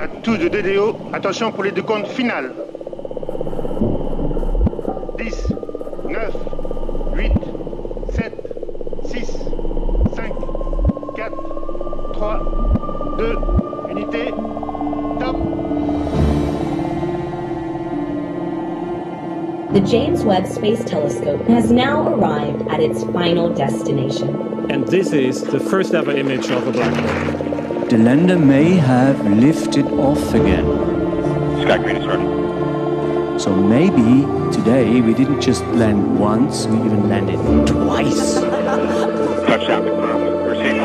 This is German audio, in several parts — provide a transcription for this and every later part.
À tous de DDO, attention pour les décomptes finales. 10, 9, 8, 7, 6, 5, 4, 3, 2, unité, top The James Webb Space Telescope has now arrived at its final destination. And this is the first ever image of a black hole. The lander may have lifted off again. Sky Green is ready. So maybe today we didn't just land once, we even landed twice. Touchdown confirmed. Receive.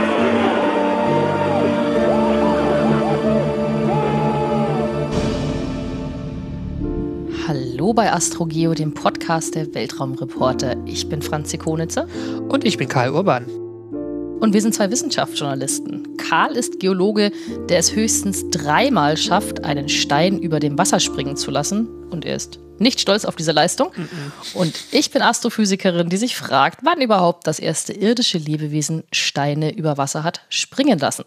Hallo bei AstroGeo, dem Podcast der Weltraumreporter. Ich bin Franzi Konitzer. Und ich bin Karl Urban. Und wir sind zwei Wissenschaftsjournalisten. Karl ist Geologe, der es höchstens dreimal schafft, einen Stein über dem Wasser springen zu lassen. Und er ist nicht stolz auf diese Leistung. Und ich bin Astrophysikerin, die sich fragt, wann überhaupt das erste irdische Lebewesen Steine über Wasser hat springen lassen.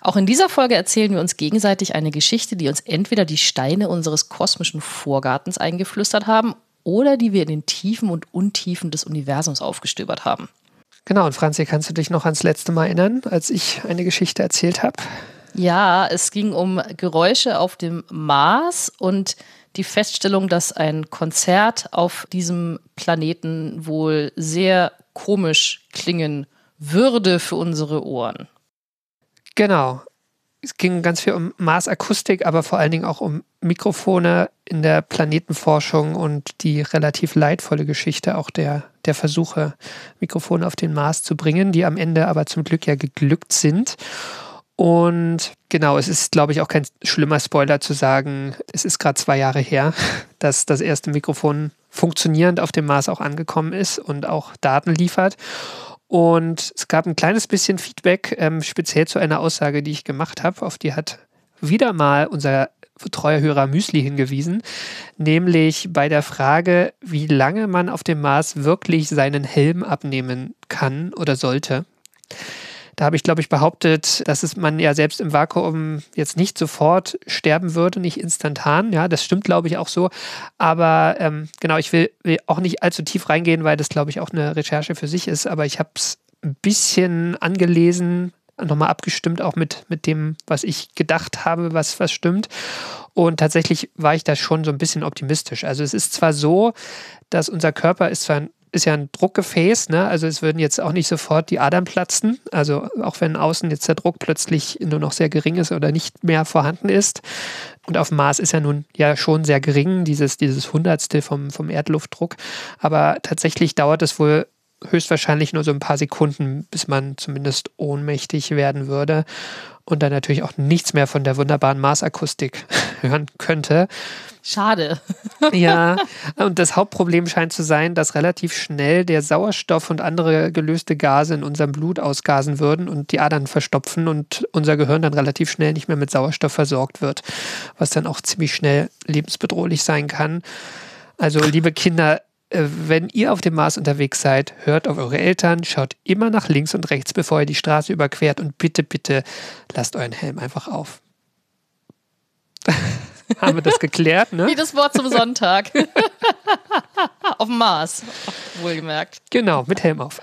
Auch in dieser Folge erzählen wir uns gegenseitig eine Geschichte, die uns entweder die Steine unseres kosmischen Vorgartens eingeflüstert haben oder die wir in den Tiefen und Untiefen des Universums aufgestöbert haben. Genau, und Franzi, kannst du dich noch ans letzte Mal erinnern, als ich eine Geschichte erzählt habe? Ja, es ging um Geräusche auf dem Mars und die Feststellung, dass ein Konzert auf diesem Planeten wohl sehr komisch klingen würde für unsere Ohren. Genau. Es ging ganz viel um Marsakustik, aber vor allen Dingen auch um Mikrofone in der Planetenforschung und die relativ leidvolle Geschichte auch der, der Versuche, Mikrofone auf den Mars zu bringen, die am Ende aber zum Glück ja geglückt sind. Und genau, es ist, glaube ich, auch kein schlimmer Spoiler zu sagen, es ist gerade zwei Jahre her, dass das erste Mikrofon funktionierend auf dem Mars auch angekommen ist und auch Daten liefert. Und es gab ein kleines bisschen Feedback, ähm, speziell zu einer Aussage, die ich gemacht habe. Auf die hat wieder mal unser treuer Hörer Müsli hingewiesen, nämlich bei der Frage, wie lange man auf dem Mars wirklich seinen Helm abnehmen kann oder sollte. Da habe ich, glaube ich, behauptet, dass es man ja selbst im Vakuum jetzt nicht sofort sterben würde, nicht instantan. Ja, das stimmt, glaube ich, auch so. Aber ähm, genau, ich will, will auch nicht allzu tief reingehen, weil das, glaube ich, auch eine Recherche für sich ist. Aber ich habe es ein bisschen angelesen, nochmal abgestimmt, auch mit, mit dem, was ich gedacht habe, was, was stimmt. Und tatsächlich war ich da schon so ein bisschen optimistisch. Also es ist zwar so, dass unser Körper ist zwar ein ist ja ein Druckgefäß, ne? also es würden jetzt auch nicht sofort die Adern platzen, also auch wenn außen jetzt der Druck plötzlich nur noch sehr gering ist oder nicht mehr vorhanden ist. Und auf dem Mars ist ja nun ja schon sehr gering, dieses, dieses Hundertstel vom, vom Erdluftdruck. Aber tatsächlich dauert es wohl höchstwahrscheinlich nur so ein paar Sekunden, bis man zumindest ohnmächtig werden würde und dann natürlich auch nichts mehr von der wunderbaren Marsakustik hören könnte. Schade. ja, und das Hauptproblem scheint zu sein, dass relativ schnell der Sauerstoff und andere gelöste Gase in unserem Blut ausgasen würden und die Adern verstopfen und unser Gehirn dann relativ schnell nicht mehr mit Sauerstoff versorgt wird, was dann auch ziemlich schnell lebensbedrohlich sein kann. Also, liebe Kinder, wenn ihr auf dem Mars unterwegs seid, hört auf eure Eltern, schaut immer nach links und rechts, bevor ihr die Straße überquert und bitte, bitte lasst euren Helm einfach auf. Haben wir das geklärt, ne? Wie das Wort zum Sonntag. auf dem Mars, wohlgemerkt. Genau, mit Helm auf.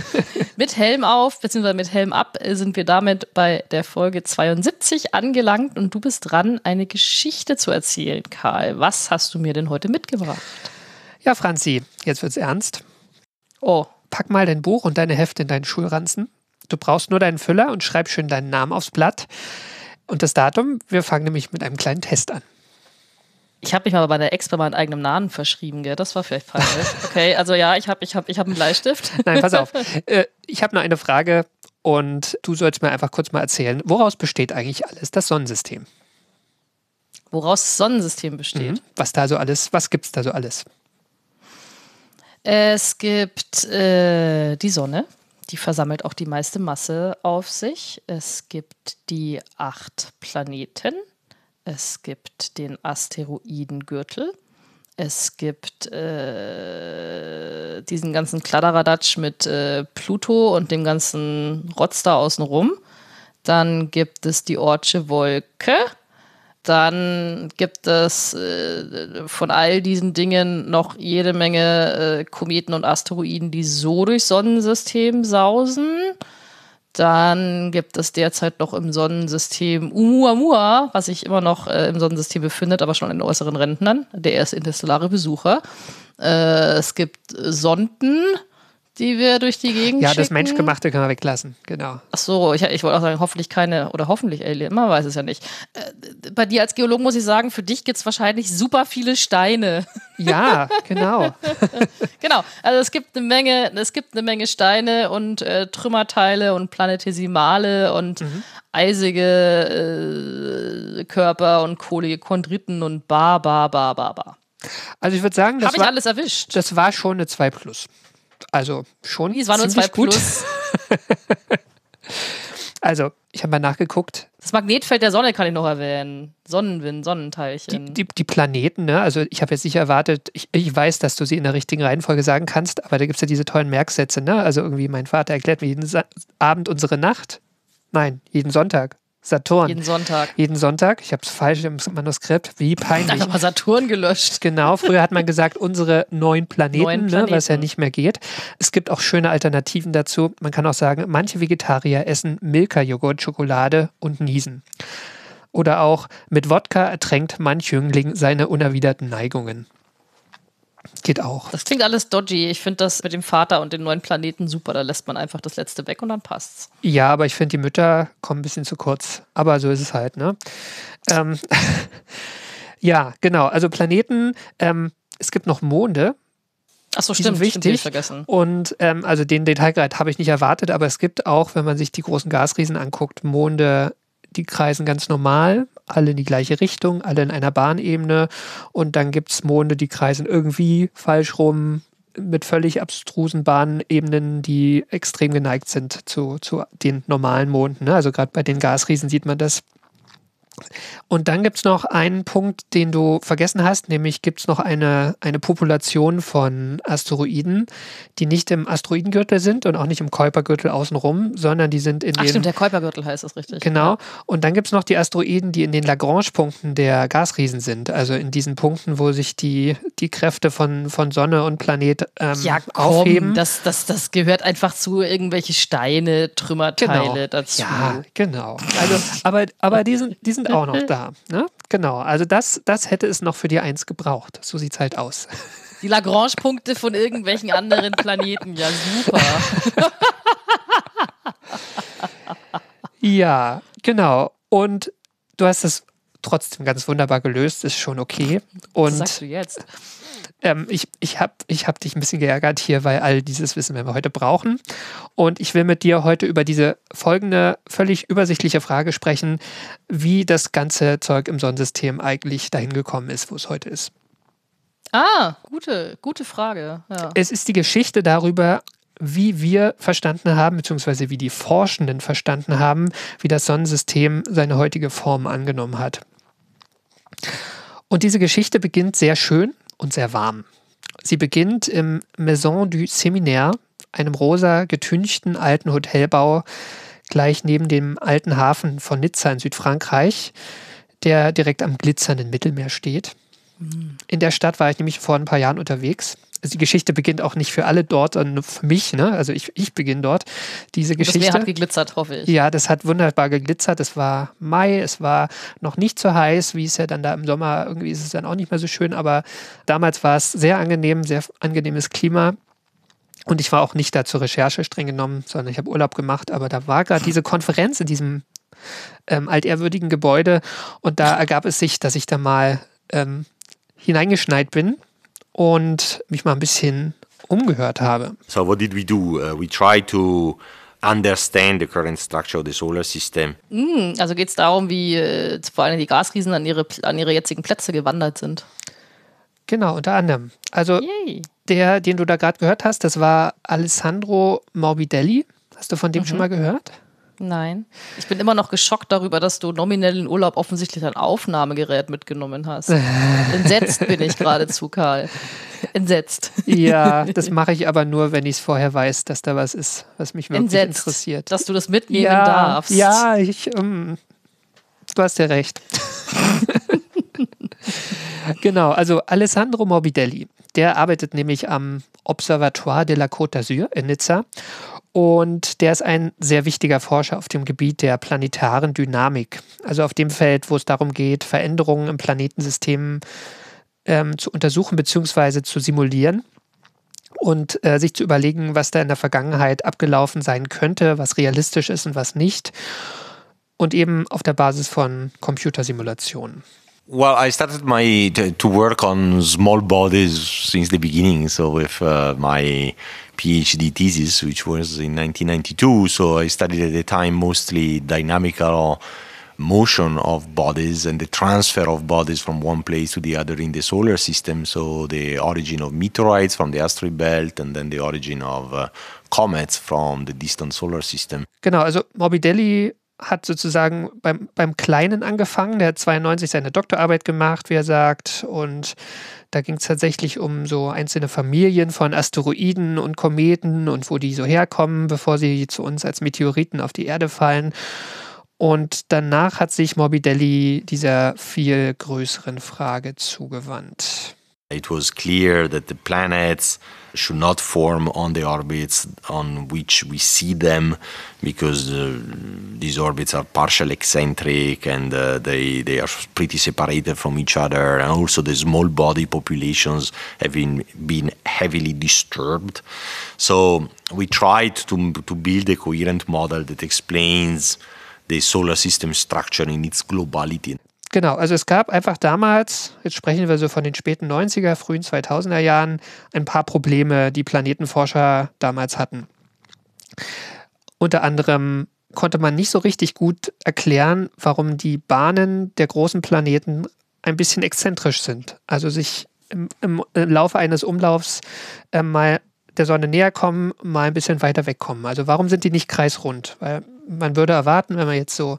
mit Helm auf, beziehungsweise mit Helm ab, sind wir damit bei der Folge 72 angelangt und du bist dran, eine Geschichte zu erzählen, Karl. Was hast du mir denn heute mitgebracht? Ja, Franzi, jetzt wird's ernst. Oh. Pack mal dein Buch und deine Hefte in deinen Schulranzen. Du brauchst nur deinen Füller und schreib schön deinen Namen aufs Blatt. Und das Datum, wir fangen nämlich mit einem kleinen Test an. Ich habe mich mal bei der Ex bei meinem eigenen Namen verschrieben, gell? Das war vielleicht falsch. Okay, also ja, ich habe ich hab, ich hab einen Bleistift. Nein, pass auf. Äh, ich habe nur eine Frage und du sollst mir einfach kurz mal erzählen, woraus besteht eigentlich alles das Sonnensystem? Woraus das Sonnensystem besteht? Mhm. Was da so alles, was gibt es da so alles? Es gibt äh, die Sonne, die versammelt auch die meiste Masse auf sich. Es gibt die acht Planeten. Es gibt den Asteroidengürtel. Es gibt äh, diesen ganzen Kladderadatsch mit äh, Pluto und dem ganzen Rotz da außenrum. Dann gibt es die Ortsche Wolke. Dann gibt es äh, von all diesen Dingen noch jede Menge äh, Kometen und Asteroiden, die so durchs Sonnensystem sausen. Dann gibt es derzeit noch im Sonnensystem Oumuamua, was sich immer noch äh, im Sonnensystem befindet, aber schon in äußeren Rändern. Der erste interstellare Besucher. Äh, es gibt Sonden, die wir durch die Gegend Ja, schicken. das Menschgemachte können wir weglassen, genau. Ach so, ich, ich wollte auch sagen, hoffentlich keine, oder hoffentlich Alien, man weiß es ja nicht. Äh, bei dir als Geologen muss ich sagen, für dich gibt es wahrscheinlich super viele Steine. Ja, genau. genau, also es gibt eine Menge, es gibt eine Menge Steine und äh, Trümmerteile und Planetesimale und eisige äh, Körper und kohlige Chondriten und ba, ba, ba, ba, ba. Also ich würde sagen, das war, alles erwischt. das war schon eine 2 Plus. Also schon es war nur zwei gut. Plus. Also, ich habe mal nachgeguckt, Das Magnetfeld der Sonne kann ich noch erwähnen. Sonnenwind, Sonnenteilchen. die, die, die Planeten, ne? Also ich habe jetzt nicht erwartet, ich, ich weiß, dass du sie in der richtigen Reihenfolge sagen kannst, aber da gibt es ja diese tollen Merksätze, ne? Also irgendwie mein Vater erklärt mir jeden Sa Abend unsere Nacht. Nein, jeden Sonntag. Saturn. jeden Sonntag. jeden Sonntag. Ich habe es falsch im Manuskript. Wie peinlich. Einfach mal Saturn gelöscht. Genau, früher hat man gesagt, unsere neun Planeten, Neun Ne, was ja Planeten. nicht mehr geht. Es gibt auch schöne Alternativen dazu. Man kann auch sagen, manche Vegetarier essen Milka-Joghurt, Schokolade und niesen. Oder auch mit Wodka ertränkt manch Jüngling seine unerwiderten Neigungen. Geht auch. Das klingt alles dodgy. Ich finde das mit dem Vater und den neuen Planeten super. Da lässt man einfach das letzte weg und dann passt's. Ja, aber ich finde, die Mütter kommen ein bisschen zu kurz. Aber so ist es halt, ne? Ähm, ja, genau. Also Planeten, ähm, es gibt noch Monde. Achso, stimmt, stimmt, die hab ich wichtig. vergessen. Und ähm, also den Detailgrad habe ich nicht erwartet, aber es gibt auch, wenn man sich die großen Gasriesen anguckt, Monde, die kreisen ganz normal, alle in die gleiche Richtung, alle in einer Bahnebene. Und dann gibt es Monde, die kreisen irgendwie falsch rum, mit völlig abstrusen Bahnebenen, die extrem geneigt sind zu, zu den normalen Monden. Ne? Also gerade bei den Gasriesen sieht man das. Und dann gibt es noch einen Punkt, den du vergessen hast, nämlich gibt es noch eine, eine Population von Asteroiden, die nicht im Asteroidengürtel sind und auch nicht im Kuipergürtel außenrum, sondern die sind in Ach den. stimmt, der Kuipergürtel heißt das richtig. Genau. Und dann gibt es noch die Asteroiden, die in den Lagrange-Punkten der Gasriesen sind. Also in diesen Punkten, wo sich die, die Kräfte von, von Sonne und Planet ähm, Ja, komm, aufheben. das, das, das gehört einfach zu irgendwelche Steine, Trümmerteile genau. dazu. Ja, genau. Also, aber, aber die sind, die sind auch noch da. Ne? Genau. Also das, das hätte es noch für die Eins gebraucht. So sieht es halt aus. Die Lagrange-Punkte von irgendwelchen anderen Planeten. Ja, super. Ja, genau. Und du hast es trotzdem ganz wunderbar gelöst, ist schon okay. Was sagst Und du jetzt? Ähm, ich, ich habe ich hab dich ein bisschen geärgert hier, weil all dieses Wissen werden wir heute brauchen. Und ich will mit dir heute über diese folgende völlig übersichtliche Frage sprechen, wie das ganze Zeug im Sonnensystem eigentlich dahin gekommen ist, wo es heute ist. Ah, gute, gute Frage. Ja. Es ist die Geschichte darüber, wie wir verstanden haben, beziehungsweise wie die Forschenden verstanden haben, wie das Sonnensystem seine heutige Form angenommen hat. Und diese Geschichte beginnt sehr schön und sehr warm. Sie beginnt im Maison du Séminaire, einem rosa getünchten alten Hotelbau gleich neben dem alten Hafen von Nizza in Südfrankreich, der direkt am glitzernden Mittelmeer steht. In der Stadt war ich nämlich vor ein paar Jahren unterwegs. Also die Geschichte beginnt auch nicht für alle dort, sondern nur für mich. Ne? Also ich, ich beginne dort. Diese Das Meer Geschichte. hat geglitzert, hoffe ich. Ja, das hat wunderbar geglitzert. Es war Mai, es war noch nicht so heiß, wie es ja dann da im Sommer, irgendwie ist es dann auch nicht mehr so schön, aber damals war es sehr angenehm, sehr angenehmes Klima. Und ich war auch nicht da zur Recherche streng genommen, sondern ich habe Urlaub gemacht, aber da war gerade diese Konferenz in diesem ähm, altehrwürdigen Gebäude und da ergab es sich, dass ich da mal ähm, hineingeschneit bin und mich mal ein bisschen umgehört habe. So what did we do? Uh, we tried to understand the current structure of the solar system. Also geht es darum, wie äh, vor allem die Gasriesen an ihre, an ihre jetzigen Plätze gewandert sind. Genau, unter anderem. Also Yay. der, den du da gerade gehört hast, das war Alessandro Morbidelli. Hast du von dem schon mal gehört? Nein. Ich bin immer noch geschockt darüber, dass du nominell in Urlaub offensichtlich ein Aufnahmegerät mitgenommen hast. Entsetzt bin ich geradezu, Karl. Entsetzt. Ja, das mache ich aber nur, wenn ich es vorher weiß, dass da was ist, was mich wirklich Entsetzt, interessiert. dass du das mitnehmen ja, darfst. ja, ich, ähm, du hast ja recht. Genau, also Alessandro Morbidelli, der arbeitet nämlich am Observatoire de la Côte d'Azur in Nizza und der ist ein sehr wichtiger Forscher auf dem Gebiet der planetaren Dynamik, also auf dem Feld, wo es darum geht, Veränderungen im Planetensystem ähm, zu untersuchen bzw. zu simulieren und äh, sich zu überlegen, was da in der Vergangenheit abgelaufen sein könnte, was realistisch ist und was nicht. Und eben auf der Basis von Computersimulationen. Well, I started my to work on small bodies since the beginning. So with uh, my PhD thesis, which was in 1992. So I studied at the time mostly dynamical motion of bodies and the transfer of bodies from one place to the other in the solar system. So the origin of meteorites from the asteroid belt and then the origin of uh, comets from the distant solar system. Genau, also Morbidelli hat sozusagen beim, beim Kleinen angefangen. Der hat 92 seine Doktorarbeit gemacht, wie er sagt. Und da ging es tatsächlich um so einzelne Familien von Asteroiden und Kometen und wo die so herkommen, bevor sie zu uns als Meteoriten auf die Erde fallen. Und danach hat sich Morbidelli dieser viel größeren Frage zugewandt. It was clear that the planets should not form on the orbits on which we see them because uh, these orbits are partial eccentric and uh, they, they are pretty separated from each other and also the small body populations have been, been heavily disturbed. So we tried to, to build a coherent model that explains the solar system structure in its globality. Genau, also es gab einfach damals, jetzt sprechen wir so von den späten 90er, frühen 2000er Jahren, ein paar Probleme, die Planetenforscher damals hatten. Unter anderem konnte man nicht so richtig gut erklären, warum die Bahnen der großen Planeten ein bisschen exzentrisch sind. Also sich im, im Laufe eines Umlaufs äh, mal der Sonne näher kommen, mal ein bisschen weiter wegkommen. Also warum sind die nicht kreisrund? Weil man würde erwarten, wenn man jetzt so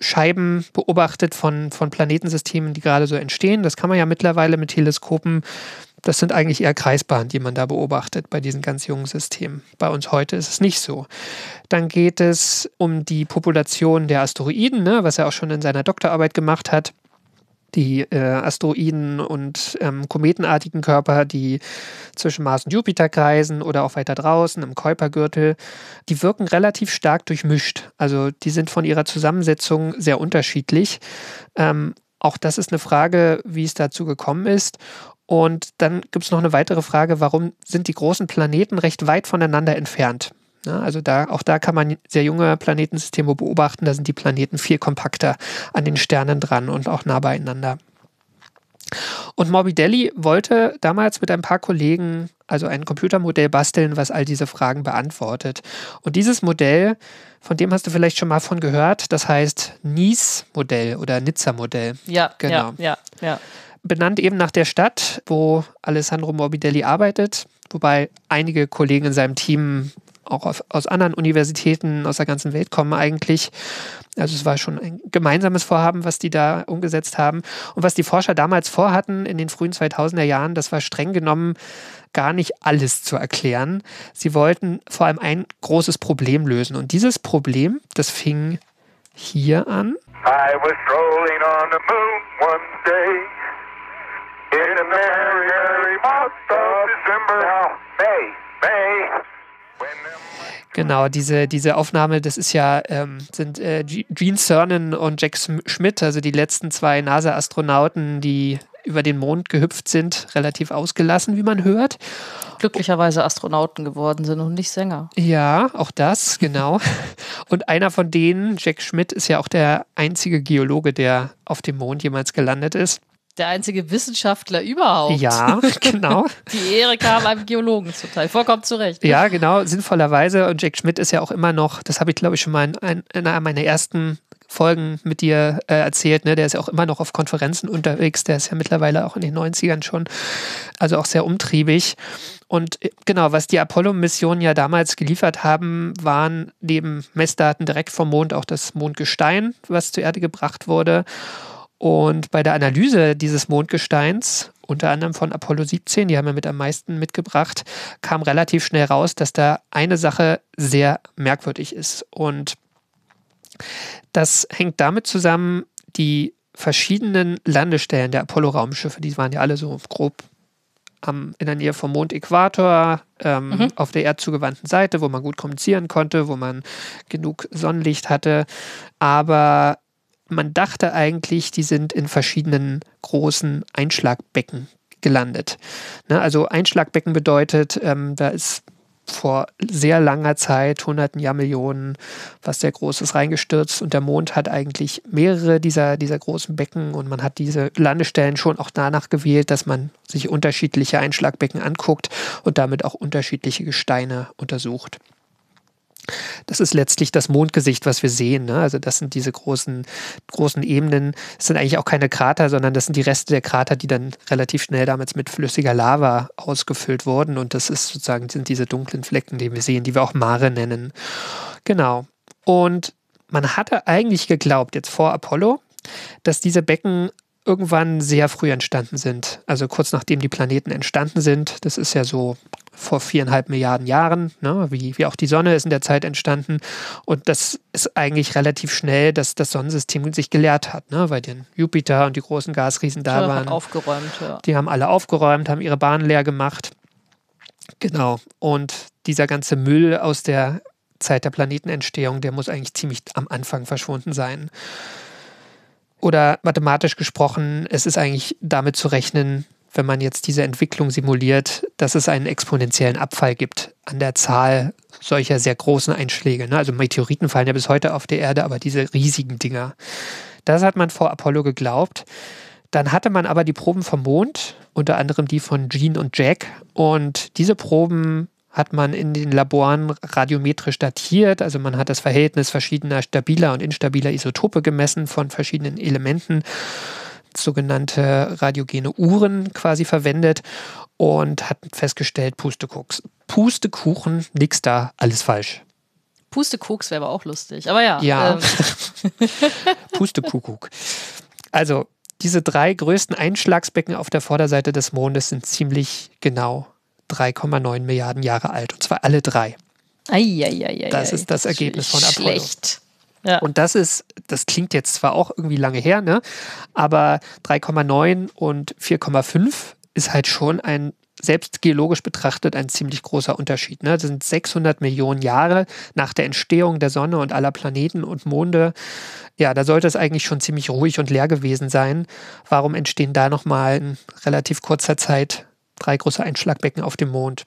Scheiben beobachtet von, von Planetensystemen, die gerade so entstehen, das kann man ja mittlerweile mit Teleskopen, das sind eigentlich eher Kreisbahnen, die man da beobachtet bei diesen ganz jungen Systemen. Bei uns heute ist es nicht so. Dann geht es um die Population der Asteroiden, ne, was er auch schon in seiner Doktorarbeit gemacht hat die äh, Asteroiden und ähm, kometenartigen Körper, die zwischen Mars und Jupiter kreisen oder auch weiter draußen im Kuipergürtel, die wirken relativ stark durchmischt. Also die sind von ihrer Zusammensetzung sehr unterschiedlich. Ähm, auch das ist eine Frage, wie es dazu gekommen ist. Und dann gibt es noch eine weitere Frage, warum sind die großen Planeten recht weit voneinander entfernt? Ja, also da, auch da kann man sehr junge Planetensysteme beobachten. Da sind die Planeten viel kompakter an den Sternen dran und auch nah beieinander. Und Morbidelli wollte damals mit ein paar Kollegen also ein Computermodell basteln, was all diese Fragen beantwortet. Und dieses Modell, von dem hast du vielleicht schon mal von gehört, das heißt Nice-Modell oder Nizza-Modell. Ja, genau. ja, ja, ja. Benannt eben nach der Stadt, wo Alessandro Morbidelli arbeitet, wobei einige Kollegen in seinem Team auch aus, aus anderen Universitäten aus der ganzen Welt kommen eigentlich. Also es war schon ein gemeinsames Vorhaben, was die da umgesetzt haben. Und was die Forscher damals vorhatten in den frühen 2000er Jahren, das war streng genommen gar nicht alles zu erklären. Sie wollten vor allem ein großes Problem lösen. Und dieses Problem, das fing hier an. I was strolling on the moon one day in a merry, merry month of December. May, May. Genau, diese, diese Aufnahme, das ist ja, ähm, sind äh, Gene Cernan und Jack Schmidt, also die letzten zwei NASA-Astronauten, die über den Mond gehüpft sind, relativ ausgelassen, wie man hört. Glücklicherweise Astronauten geworden sind und nicht Sänger. Ja, auch das, genau. Und einer von denen, Jack Schmidt, ist ja auch der einzige Geologe, der auf dem Mond jemals gelandet ist der einzige Wissenschaftler überhaupt. Ja, genau. Die Ehre kam einem Geologen zuteil. Vollkommen zu Recht. Ja, genau, sinnvollerweise. Und Jack Schmidt ist ja auch immer noch, das habe ich glaube ich schon mal in, in, einer meiner ersten Folgen mit dir äh, erzählt, ne? der ist ja auch immer noch auf Konferenzen unterwegs, der ist ja mittlerweile auch in den 90ern schon, also auch sehr umtriebig. Und äh, genau, was die Apollo-Missionen ja damals geliefert haben, waren neben Messdaten direkt vom Mond auch das Mondgestein, was zur Erde gebracht wurde. Und bei der Analyse dieses Mondgesteins, unter anderem von Apollo 17, die haben wir mit am meisten mitgebracht, kam relativ schnell raus, dass da eine Sache sehr merkwürdig ist. Und das hängt damit zusammen, die verschiedenen Landestellen der Apollo-Raumschiffe, die waren ja alle so grob am, in der Nähe vom Mondäquator, ähm, mhm. auf der erdzugewandten Seite, wo man gut kommunizieren konnte, wo man genug Sonnenlicht hatte. Aber man dachte eigentlich, die sind in verschiedenen großen Einschlagbecken gelandet. Ne, also Einschlagbecken bedeutet, ähm, da ist vor sehr langer Zeit, hunderten Jahrmillionen, was sehr Großes reingestürzt und der Mond hat eigentlich mehrere dieser, dieser großen Becken und man hat diese Landestellen schon auch danach gewählt, dass man sich unterschiedliche Einschlagbecken anguckt und damit auch unterschiedliche Gesteine untersucht. Das ist letztlich das Mondgesicht, was wir sehen. Ne? Also das sind diese großen, großen Ebenen. Das sind eigentlich auch keine Krater, sondern das sind die Reste der Krater, die dann relativ schnell damals mit flüssiger Lava ausgefüllt wurden. Und das ist sozusagen sind diese dunklen Flecken, die wir sehen, die wir auch Mare nennen. Genau. Und man hatte eigentlich geglaubt, jetzt vor Apollo, dass diese Becken irgendwann sehr früh entstanden sind. Also kurz nachdem die Planeten entstanden sind. Das ist ja so vor viereinhalb Milliarden Jahren, ne, wie, wie auch die Sonne ist in der Zeit entstanden. Und das ist eigentlich relativ schnell, dass das Sonnensystem sich geleert hat, ne, weil den Jupiter und die großen Gasriesen da ja, waren. Aufgeräumt, ja. Die haben alle aufgeräumt, haben ihre Bahn leer gemacht. Genau. Und dieser ganze Müll aus der Zeit der Planetenentstehung, der muss eigentlich ziemlich am Anfang verschwunden sein. Oder mathematisch gesprochen, es ist eigentlich damit zu rechnen, wenn man jetzt diese Entwicklung simuliert, dass es einen exponentiellen Abfall gibt an der Zahl solcher sehr großen Einschläge. Ne? Also Meteoriten fallen ja bis heute auf der Erde, aber diese riesigen Dinger. Das hat man vor Apollo geglaubt. Dann hatte man aber die Proben vom Mond, unter anderem die von Jean und Jack. Und diese Proben hat man in den Laboren radiometrisch datiert. Also man hat das Verhältnis verschiedener stabiler und instabiler Isotope gemessen von verschiedenen Elementen sogenannte radiogene Uhren quasi verwendet und hat festgestellt, Pustekucks. Pustekuchen, nix da, alles falsch. Pustekucks wäre aber auch lustig, aber ja. Ja. Ähm. Pustekuckuck. Also, diese drei größten Einschlagsbecken auf der Vorderseite des Mondes sind ziemlich genau 3,9 Milliarden Jahre alt. Und zwar alle drei. Eieieiei. Das ist das Ergebnis von Apollo. Schlecht. Ja. Und das ist, das klingt jetzt zwar auch irgendwie lange her, ne? aber 3,9 und 4,5 ist halt schon ein, selbst geologisch betrachtet, ein ziemlich großer Unterschied. Ne? Das sind 600 Millionen Jahre nach der Entstehung der Sonne und aller Planeten und Monde. Ja, da sollte es eigentlich schon ziemlich ruhig und leer gewesen sein. Warum entstehen da nochmal in relativ kurzer Zeit drei große Einschlagbecken auf dem Mond?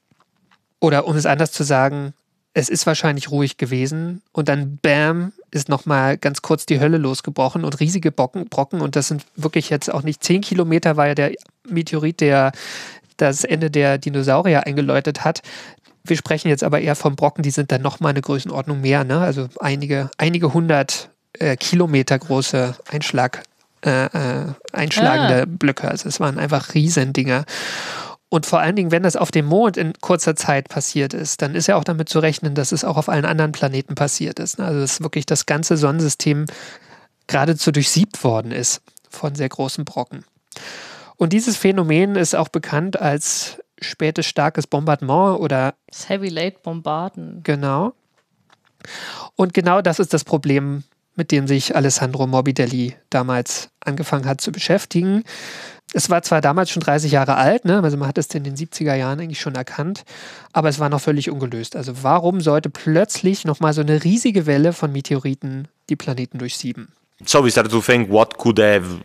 Oder um es anders zu sagen, es ist wahrscheinlich ruhig gewesen und dann bam ist nochmal ganz kurz die Hölle losgebrochen und riesige Brocken, Brocken und das sind wirklich jetzt auch nicht zehn Kilometer, war ja der Meteorit, der das Ende der Dinosaurier eingeläutet hat. Wir sprechen jetzt aber eher von Brocken, die sind dann nochmal eine Größenordnung mehr, ne? also einige, einige hundert äh, Kilometer große Einschlag, äh, äh, einschlagende ah. Blöcke. Also es waren einfach Riesendinger. Und vor allen Dingen, wenn das auf dem Mond in kurzer Zeit passiert ist, dann ist ja auch damit zu rechnen, dass es auch auf allen anderen Planeten passiert ist. Ne? Also dass wirklich das ganze Sonnensystem geradezu durchsiebt worden ist von sehr großen Brocken. Und dieses Phänomen ist auch bekannt als spätes starkes Bombardement oder das Heavy Late Bombarden. Genau. Und genau das ist das Problem, mit dem sich Alessandro Morbidelli damals angefangen hat zu beschäftigen es war zwar damals schon 30 Jahre alt, ne? also man hat es in den 70er Jahren eigentlich schon erkannt, aber es war noch völlig ungelöst. Also warum sollte plötzlich nochmal so eine riesige Welle von Meteoriten die Planeten durchsieben? So we started to think what could have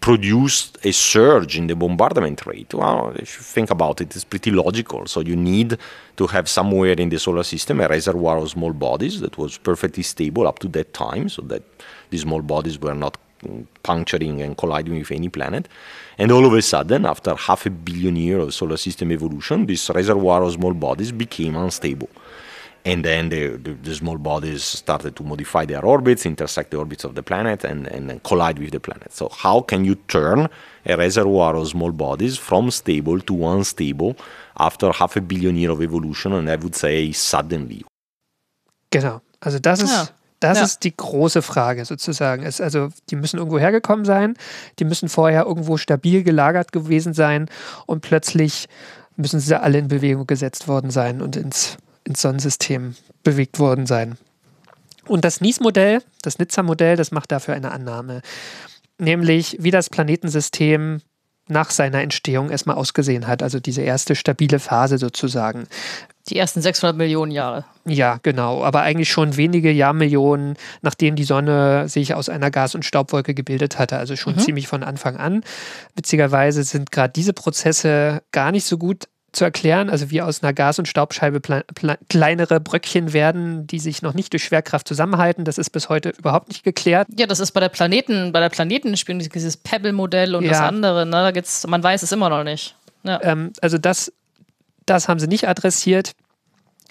produced a surge in the bombardment rate. Well, if you think about it, it's pretty logical. So you need to have somewhere in the solar system a reservoir of small bodies that was perfectly stable up to that time, so that these small bodies were not puncturing and colliding with any planet. And all of a sudden, after half a billion years of solar system evolution, this reservoir of small bodies became unstable. And then the, the, the, small bodies started to modify their orbits, intersect the orbits of the planet, and, and collide with the planet. So, how can you turn a reservoir of small bodies from stable to unstable after half a billion years of evolution? And I would say suddenly. Genau. Also, das ist. Ja. Das ja. ist die große Frage sozusagen. Es, also die müssen irgendwo hergekommen sein, die müssen vorher irgendwo stabil gelagert gewesen sein und plötzlich müssen sie alle in Bewegung gesetzt worden sein und ins, ins Sonnensystem bewegt worden sein. Und das NIS-Modell, das Nizza-Modell, das macht dafür eine Annahme. nämlich wie das Planetensystem nach seiner Entstehung erstmal ausgesehen hat, also diese erste stabile Phase sozusagen. Die ersten 600 Millionen Jahre. Ja, genau, aber eigentlich schon wenige Jahrmillionen, nachdem die Sonne sich aus einer Gas- und Staubwolke gebildet hatte, also schon mhm. ziemlich von Anfang an. Witzigerweise sind gerade diese Prozesse gar nicht so gut zu erklären, also wie aus einer Gas- und Staubscheibe kleinere Bröckchen werden, die sich noch nicht durch Schwerkraft zusammenhalten. Das ist bis heute überhaupt nicht geklärt. Ja, das ist bei der Planeten, bei der Planetenspielung dieses Pebble-Modell und ja. das andere. Ne? Da geht's, man weiß es immer noch nicht. Ja. Ähm, also das, das haben sie nicht adressiert.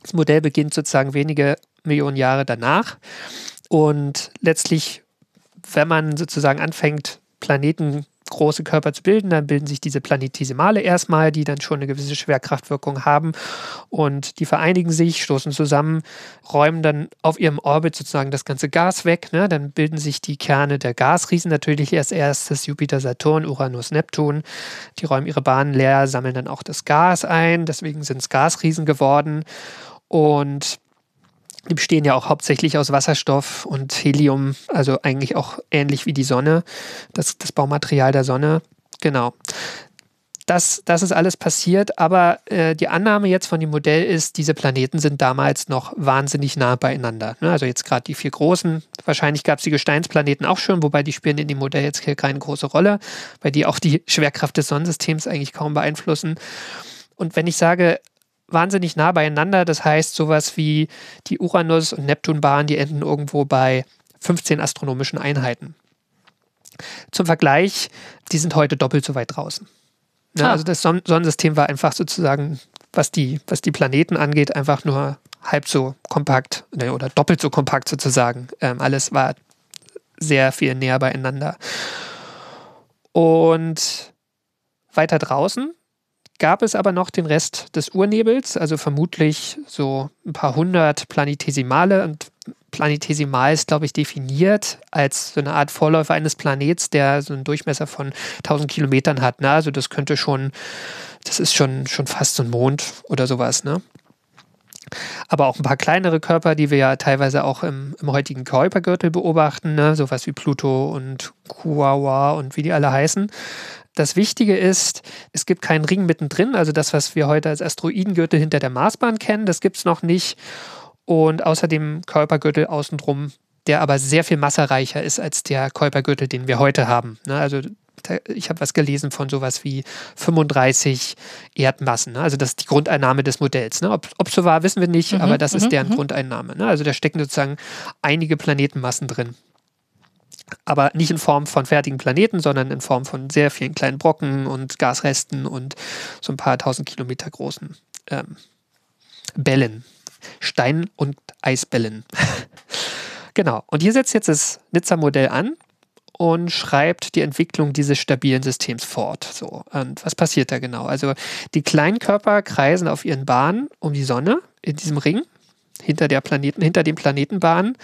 Das Modell beginnt sozusagen wenige Millionen Jahre danach. Und letztlich, wenn man sozusagen anfängt, Planeten große Körper zu bilden. Dann bilden sich diese Planetesimale erstmal, die dann schon eine gewisse Schwerkraftwirkung haben und die vereinigen sich, stoßen zusammen, räumen dann auf ihrem Orbit sozusagen das ganze Gas weg. Ne? Dann bilden sich die Kerne der Gasriesen natürlich erst erstes Jupiter, Saturn, Uranus, Neptun. Die räumen ihre Bahnen leer, sammeln dann auch das Gas ein. Deswegen sind es Gasriesen geworden. Und die bestehen ja auch hauptsächlich aus Wasserstoff und Helium, also eigentlich auch ähnlich wie die Sonne, das, das Baumaterial der Sonne. Genau. Das, das ist alles passiert, aber äh, die Annahme jetzt von dem Modell ist, diese Planeten sind damals noch wahnsinnig nah beieinander. Ne? Also jetzt gerade die vier großen, wahrscheinlich gab es die Gesteinsplaneten auch schon, wobei die spielen in dem Modell jetzt hier keine große Rolle, weil die auch die Schwerkraft des Sonnensystems eigentlich kaum beeinflussen. Und wenn ich sage, wahnsinnig nah beieinander. Das heißt, sowas wie die Uranus- und Neptunbahn, die enden irgendwo bei 15 astronomischen Einheiten. Zum Vergleich, die sind heute doppelt so weit draußen. Ja, ah. Also das Son Sonnensystem war einfach sozusagen, was die, was die Planeten angeht, einfach nur halb so kompakt ne, oder doppelt so kompakt sozusagen. Ähm, alles war sehr viel näher beieinander. Und weiter draußen gab es aber noch den Rest des Urnebels, also vermutlich so ein paar hundert Planetesimale. Und Planetesimal ist, glaube ich, definiert als so eine Art Vorläufer eines Planets, der so einen Durchmesser von 1000 Kilometern hat. Ne? Also das könnte schon, das ist schon, schon fast so ein Mond oder sowas. Ne? aber auch ein paar kleinere Körper, die wir ja teilweise auch im, im heutigen Kuipergürtel beobachten, ne? sowas wie Pluto und Kuawa und wie die alle heißen. Das Wichtige ist, es gibt keinen Ring mittendrin, also das, was wir heute als Asteroidengürtel hinter der Marsbahn kennen, das gibt es noch nicht. Und außerdem Kuipergürtel außenrum, der aber sehr viel massereicher ist als der Kuipergürtel, den wir heute haben. Ne? Also ich habe was gelesen von sowas wie 35 Erdmassen. Ne? Also das ist die Grundeinnahme des Modells. Ne? Ob es so war, wissen wir nicht, mhm, aber das ist mhm, deren mhm. Grundeinnahme. Ne? Also da stecken sozusagen einige Planetenmassen drin aber nicht in Form von fertigen Planeten, sondern in Form von sehr vielen kleinen Brocken und Gasresten und so ein paar tausend Kilometer großen ähm, Bällen. Stein- und Eisbällen. genau. Und hier setzt jetzt das Nizza-Modell an und schreibt die Entwicklung dieses stabilen Systems fort. So. Und was passiert da genau? Also die Kleinkörper kreisen auf ihren Bahnen um die Sonne in diesem Ring hinter der Planeten, hinter den Planetenbahnen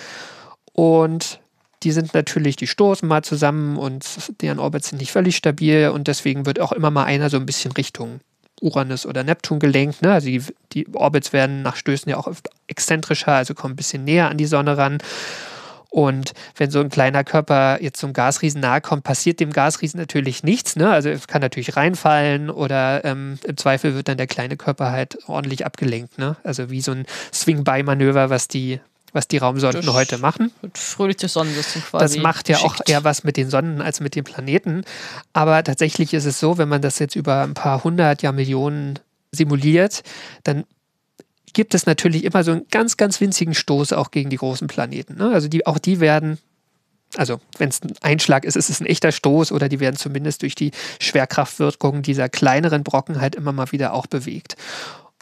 und die sind natürlich, die stoßen mal zusammen und deren Orbits sind nicht völlig stabil und deswegen wird auch immer mal einer so ein bisschen Richtung Uranus oder Neptun gelenkt. Ne? Also die, die Orbits werden nach Stößen ja auch oft exzentrischer, also kommen ein bisschen näher an die Sonne ran. Und wenn so ein kleiner Körper jetzt zum Gasriesen nahe kommt, passiert dem Gasriesen natürlich nichts. Ne? Also es kann natürlich reinfallen oder ähm, im Zweifel wird dann der kleine Körper halt ordentlich abgelenkt. Ne? Also wie so ein Swing-by-Manöver, was die, was die Raumsonden das heute machen. Fröhliches Sonnensystem quasi. Das macht ja geschickt. auch eher was mit den Sonnen als mit den Planeten. Aber tatsächlich ist es so, wenn man das jetzt über ein paar hundert, ja Millionen simuliert, dann gibt es natürlich immer so einen ganz, ganz winzigen Stoß auch gegen die großen Planeten. Ne? Also die, auch die werden, also wenn es ein Einschlag ist, ist es ein echter Stoß oder die werden zumindest durch die Schwerkraftwirkung dieser kleineren Brocken halt immer mal wieder auch bewegt.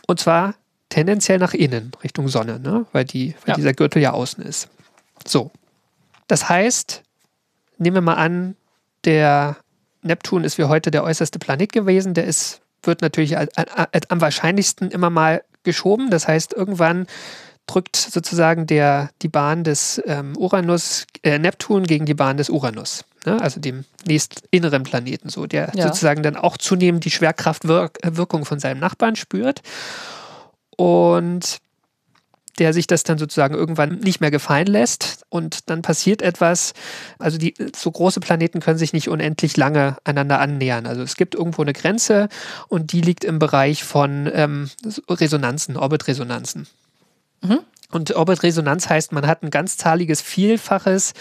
Und zwar tendenziell nach innen, Richtung Sonne, ne? weil, die, weil ja. dieser Gürtel ja außen ist. So. Das heißt, nehmen wir mal an, der Neptun ist wie heute der äußerste Planet gewesen. Der ist, wird natürlich am wahrscheinlichsten immer mal geschoben. Das heißt, irgendwann drückt sozusagen der, die Bahn des ähm, Uranus, äh, Neptun gegen die Bahn des Uranus, ne? also dem nächst inneren Planeten, so, der ja. sozusagen dann auch zunehmend die Schwerkraftwirkung von seinem Nachbarn spürt. Und der sich das dann sozusagen irgendwann nicht mehr gefallen lässt und dann passiert etwas. Also die so große Planeten können sich nicht unendlich lange einander annähern. Also es gibt irgendwo eine Grenze und die liegt im Bereich von ähm, Resonanzen, Orbitresonanzen. Mhm. Und Orbitresonanz heißt, man hat ein ganzzahliges Vielfaches,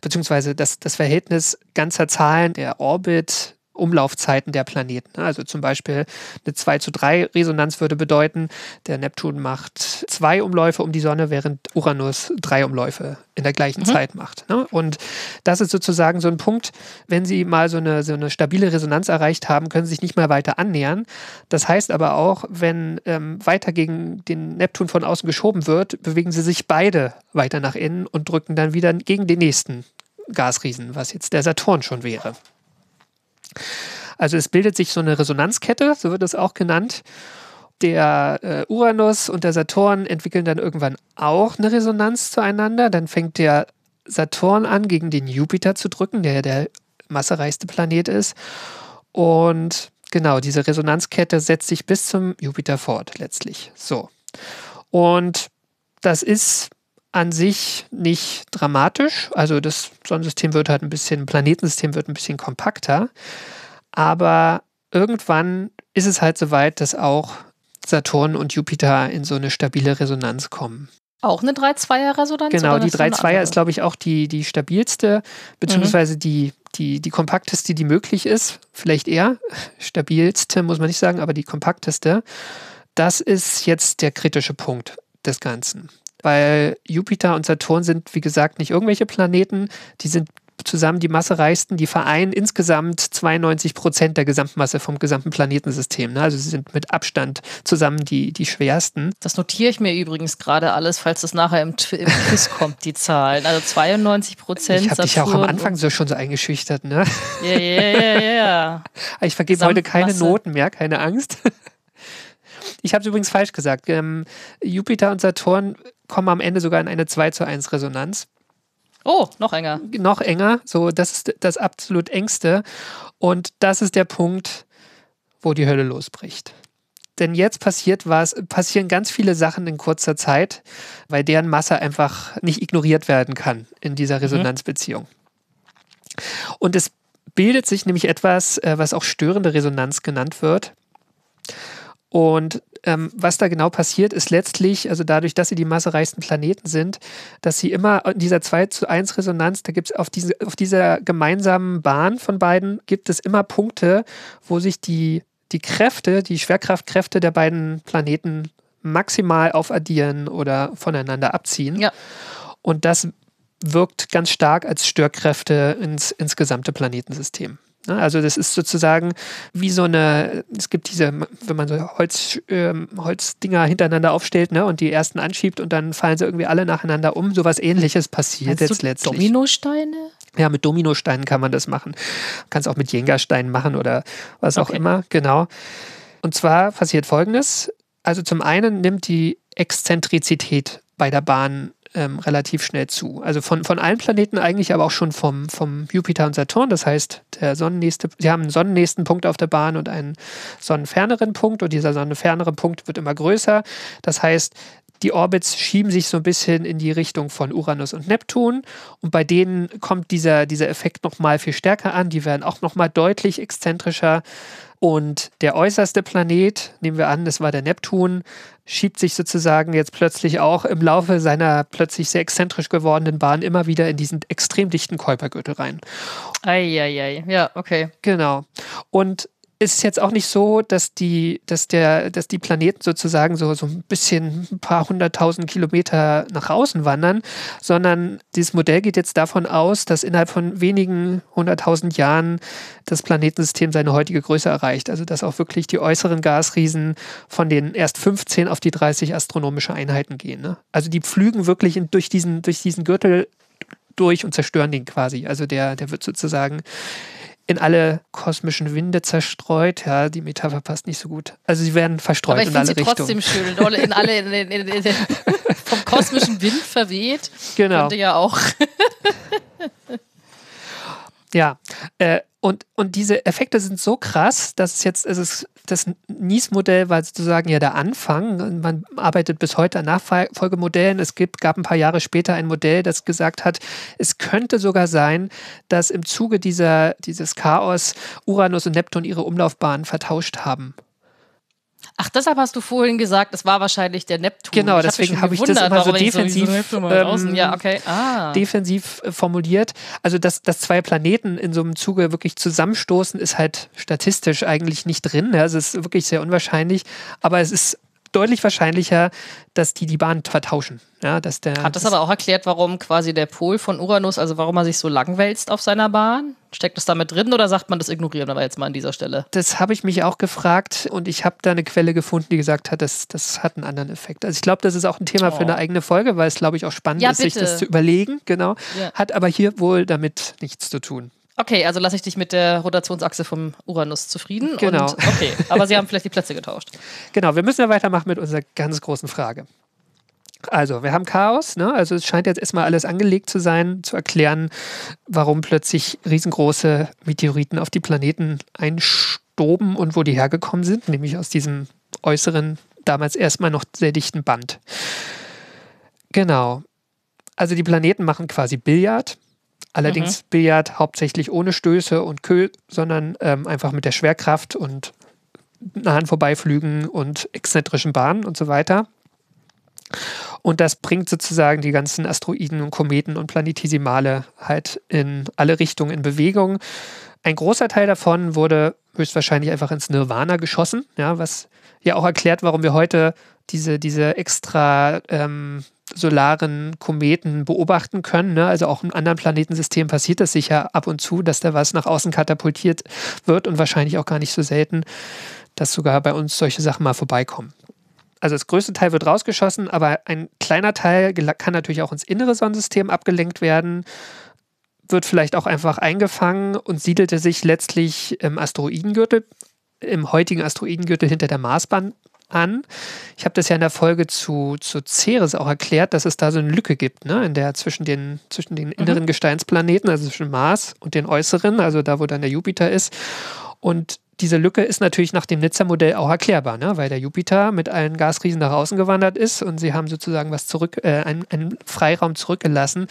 beziehungsweise das, das Verhältnis ganzer Zahlen der Orbit Umlaufzeiten der Planeten. Also zum Beispiel eine 2 zu 3 Resonanz würde bedeuten, der Neptun macht zwei Umläufe um die Sonne, während Uranus drei Umläufe in der gleichen mhm. Zeit macht. Ne? Und das ist sozusagen so ein Punkt, wenn Sie mal so eine, so eine stabile Resonanz erreicht haben, können Sie sich nicht mehr weiter annähern. Das heißt aber auch, wenn ähm, weiter gegen den Neptun von außen geschoben wird, bewegen Sie sich beide weiter nach innen und drücken dann wieder gegen den nächsten Gasriesen, was jetzt der Saturn schon wäre. Also es bildet sich so eine Resonanzkette, so wird es auch genannt. Der äh, Uranus und der Saturn entwickeln dann irgendwann auch eine Resonanz zueinander. Dann fängt der Saturn an, gegen den Jupiter zu drücken, der ja der massereichste Planet ist. Und genau, diese Resonanzkette setzt sich bis zum Jupiter fort, letztlich. So. Und das ist an sich nicht dramatisch. Also das Sonnensystem wird halt ein bisschen, Planetensystem wird ein bisschen kompakter. Aber irgendwann ist es halt so weit, dass auch Saturn und Jupiter in so eine stabile Resonanz kommen. Auch eine 3-2er-Resonanz? Genau, die 3-2er ist, glaube ich, auch die, die stabilste, beziehungsweise mhm. die, die, die kompakteste, die möglich ist. Vielleicht eher. Stabilste, muss man nicht sagen, aber die kompakteste. Das ist jetzt der kritische Punkt des Ganzen weil Jupiter und Saturn sind, wie gesagt, nicht irgendwelche Planeten, die sind zusammen die massereichsten, die vereinen insgesamt 92 Prozent der Gesamtmasse vom gesamten Planetensystem. Ne? Also sie sind mit Abstand zusammen die, die schwersten. Das notiere ich mir übrigens gerade alles, falls das nachher im, im Quiz kommt, die Zahlen. Also 92 Prozent. Ich habe dich ja auch am Anfang so schon so eingeschüchtert, ne? Ja, ja, ja, ja. Ich vergebe heute keine Noten mehr, keine Angst. Ich habe es übrigens falsch gesagt. Ähm, Jupiter und Saturn kommen am Ende sogar in eine 2 zu 1 Resonanz. Oh, noch enger. Noch enger. So, das ist das absolut engste. Und das ist der Punkt, wo die Hölle losbricht. Denn jetzt passiert was, passieren ganz viele Sachen in kurzer Zeit, weil deren Masse einfach nicht ignoriert werden kann in dieser mhm. Resonanzbeziehung. Und es bildet sich nämlich etwas, äh, was auch störende Resonanz genannt wird. Und ähm, was da genau passiert, ist letztlich, also dadurch, dass sie die massereichsten Planeten sind, dass sie immer in dieser 2 zu 1 Resonanz, da gibt es auf, diese, auf dieser gemeinsamen Bahn von beiden, gibt es immer Punkte, wo sich die, die Kräfte, die Schwerkraftkräfte der beiden Planeten maximal aufaddieren oder voneinander abziehen. Ja. Und das wirkt ganz stark als Störkräfte ins, ins gesamte Planetensystem. Ne, also das ist sozusagen wie so eine, es gibt diese, wenn man so Holz, ähm, Holzdinger hintereinander aufstellt ne, und die ersten anschiebt und dann fallen sie irgendwie alle nacheinander um. Sowas ähnliches passiert jetzt letztlich. Dominosteine? Ja, mit Dominosteinen kann man das machen. Kann es auch mit Jenga-Steinen machen oder was okay. auch immer, genau. Und zwar passiert folgendes. Also zum einen nimmt die Exzentrizität bei der Bahn ähm, relativ schnell zu. Also von, von allen Planeten eigentlich, aber auch schon vom, vom Jupiter und Saturn. Das heißt, der sonnennächste, sie haben einen sonnennächsten Punkt auf der Bahn und einen sonnenferneren Punkt und dieser sonnenfernere Punkt wird immer größer. Das heißt, die Orbits schieben sich so ein bisschen in die Richtung von Uranus und Neptun und bei denen kommt dieser, dieser Effekt nochmal viel stärker an. Die werden auch nochmal deutlich exzentrischer und der äußerste Planet, nehmen wir an, das war der Neptun, schiebt sich sozusagen jetzt plötzlich auch im Laufe seiner plötzlich sehr exzentrisch gewordenen Bahn immer wieder in diesen extrem dichten Kuipergürtel rein. Eieiei, ja, okay. Genau. Und ist es jetzt auch nicht so, dass die, dass der, dass die Planeten sozusagen so, so ein bisschen ein paar hunderttausend Kilometer nach außen wandern, sondern dieses Modell geht jetzt davon aus, dass innerhalb von wenigen hunderttausend Jahren das Planetensystem seine heutige Größe erreicht. Also dass auch wirklich die äußeren Gasriesen von den erst 15 auf die 30 astronomische Einheiten gehen. Ne? Also die pflügen wirklich in, durch, diesen, durch diesen Gürtel durch und zerstören den quasi. Also der, der wird sozusagen in alle kosmischen Winde zerstreut. Ja, die Metapher passt nicht so gut. Also sie werden verstreut Aber ich in alle sie Richtungen. trotzdem schön. In alle, in, in, in, vom kosmischen Wind verweht. Genau. Könnte ja auch. ja, äh, Und, und diese Effekte sind so krass, dass es jetzt, es, das Nies-Modell war sozusagen ja der Anfang. Man arbeitet bis heute an Nachfolgemodellen. Es gibt, gab ein paar Jahre später ein Modell, das gesagt hat, es könnte sogar sein, dass im Zuge dieser, dieses Chaos Uranus und Neptun ihre Umlaufbahnen vertauscht haben. Ach, deshalb hast du vorhin gesagt, es war wahrscheinlich der Neptun. Genau, ich deswegen habe ich das immer so defensiv, so ähm, ja, okay. ah. defensiv äh, formuliert. Also, dass, dass zwei Planeten in so einem Zuge wirklich zusammenstoßen, ist halt statistisch eigentlich nicht drin. Ja, es ist wirklich sehr unwahrscheinlich, aber es ist deutlich wahrscheinlicher, dass die die Bahn vertauschen. Ja, dass der, Hat das, das aber auch erklärt, warum quasi der Pol von Uranus, also warum er sich so langwälzt auf seiner Bahn? Steckt das damit drin oder sagt man das ignorieren aber jetzt mal an dieser Stelle? Das habe ich mich auch gefragt und ich habe da eine Quelle gefunden, die gesagt hat, das, das hat einen anderen Effekt. Also ich glaube, das ist auch ein Thema oh. für eine eigene Folge, weil es, glaube ich, auch spannend ja, ist, bitte. sich das zu überlegen. Genau. Ja. Hat aber hier wohl damit nichts zu tun. Okay, also lasse ich dich mit der Rotationsachse vom Uranus zufrieden. Genau. Und, okay, aber sie haben vielleicht die Plätze getauscht. Genau, wir müssen ja weitermachen mit unserer ganz großen Frage. Also, wir haben Chaos, ne? also es scheint jetzt erstmal alles angelegt zu sein, zu erklären, warum plötzlich riesengroße Meteoriten auf die Planeten einstoben und wo die hergekommen sind, nämlich aus diesem äußeren, damals erstmal noch sehr dichten Band. Genau. Also die Planeten machen quasi Billard Allerdings mhm. Billard hauptsächlich ohne Stöße und Kö, sondern ähm, einfach mit der Schwerkraft und nahen Vorbeiflügen und exzentrischen Bahnen und so weiter. Und das bringt sozusagen die ganzen Asteroiden und Kometen und Planetesimale halt in alle Richtungen in Bewegung. Ein großer Teil davon wurde höchstwahrscheinlich einfach ins Nirvana geschossen, ja, was ja auch erklärt, warum wir heute diese, diese extra ähm, solaren Kometen beobachten können. Ne? Also auch im anderen Planetensystem passiert das sicher ab und zu, dass da was nach außen katapultiert wird und wahrscheinlich auch gar nicht so selten, dass sogar bei uns solche Sachen mal vorbeikommen. Also das größte Teil wird rausgeschossen, aber ein kleiner Teil kann natürlich auch ins innere Sonnensystem abgelenkt werden, wird vielleicht auch einfach eingefangen und siedelte sich letztlich im Asteroidengürtel, im heutigen Asteroidengürtel hinter der Marsbahn an. Ich habe das ja in der Folge zu, zu Ceres auch erklärt, dass es da so eine Lücke gibt, ne? in der zwischen den, zwischen den inneren mhm. Gesteinsplaneten, also zwischen Mars und den äußeren, also da, wo dann der Jupiter ist. Und diese Lücke ist natürlich nach dem Nizza-Modell auch erklärbar, ne? weil der Jupiter mit allen Gasriesen nach außen gewandert ist und sie haben sozusagen was zurück, äh, einen, einen Freiraum zurückgelassen.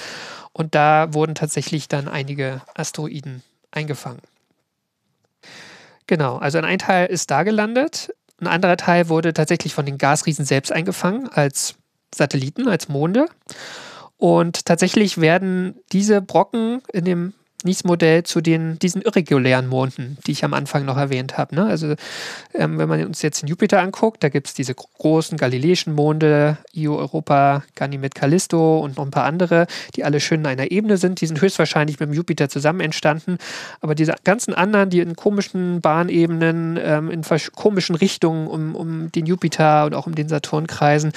Und da wurden tatsächlich dann einige Asteroiden eingefangen. Genau, also ein Teil ist da gelandet. Ein anderer Teil wurde tatsächlich von den Gasriesen selbst eingefangen als Satelliten, als Monde. Und tatsächlich werden diese Brocken in dem Nies-Modell zu den, diesen irregulären Monden, die ich am Anfang noch erwähnt habe. Ne? Also ähm, wenn man uns jetzt den Jupiter anguckt, da gibt es diese großen galileischen Monde, Io Europa, Ganymed Callisto und noch ein paar andere, die alle schön in einer Ebene sind. Die sind höchstwahrscheinlich mit dem Jupiter zusammen entstanden. Aber diese ganzen anderen, die in komischen Bahnebenen, ähm, in komischen Richtungen um, um den Jupiter und auch um den Saturn kreisen,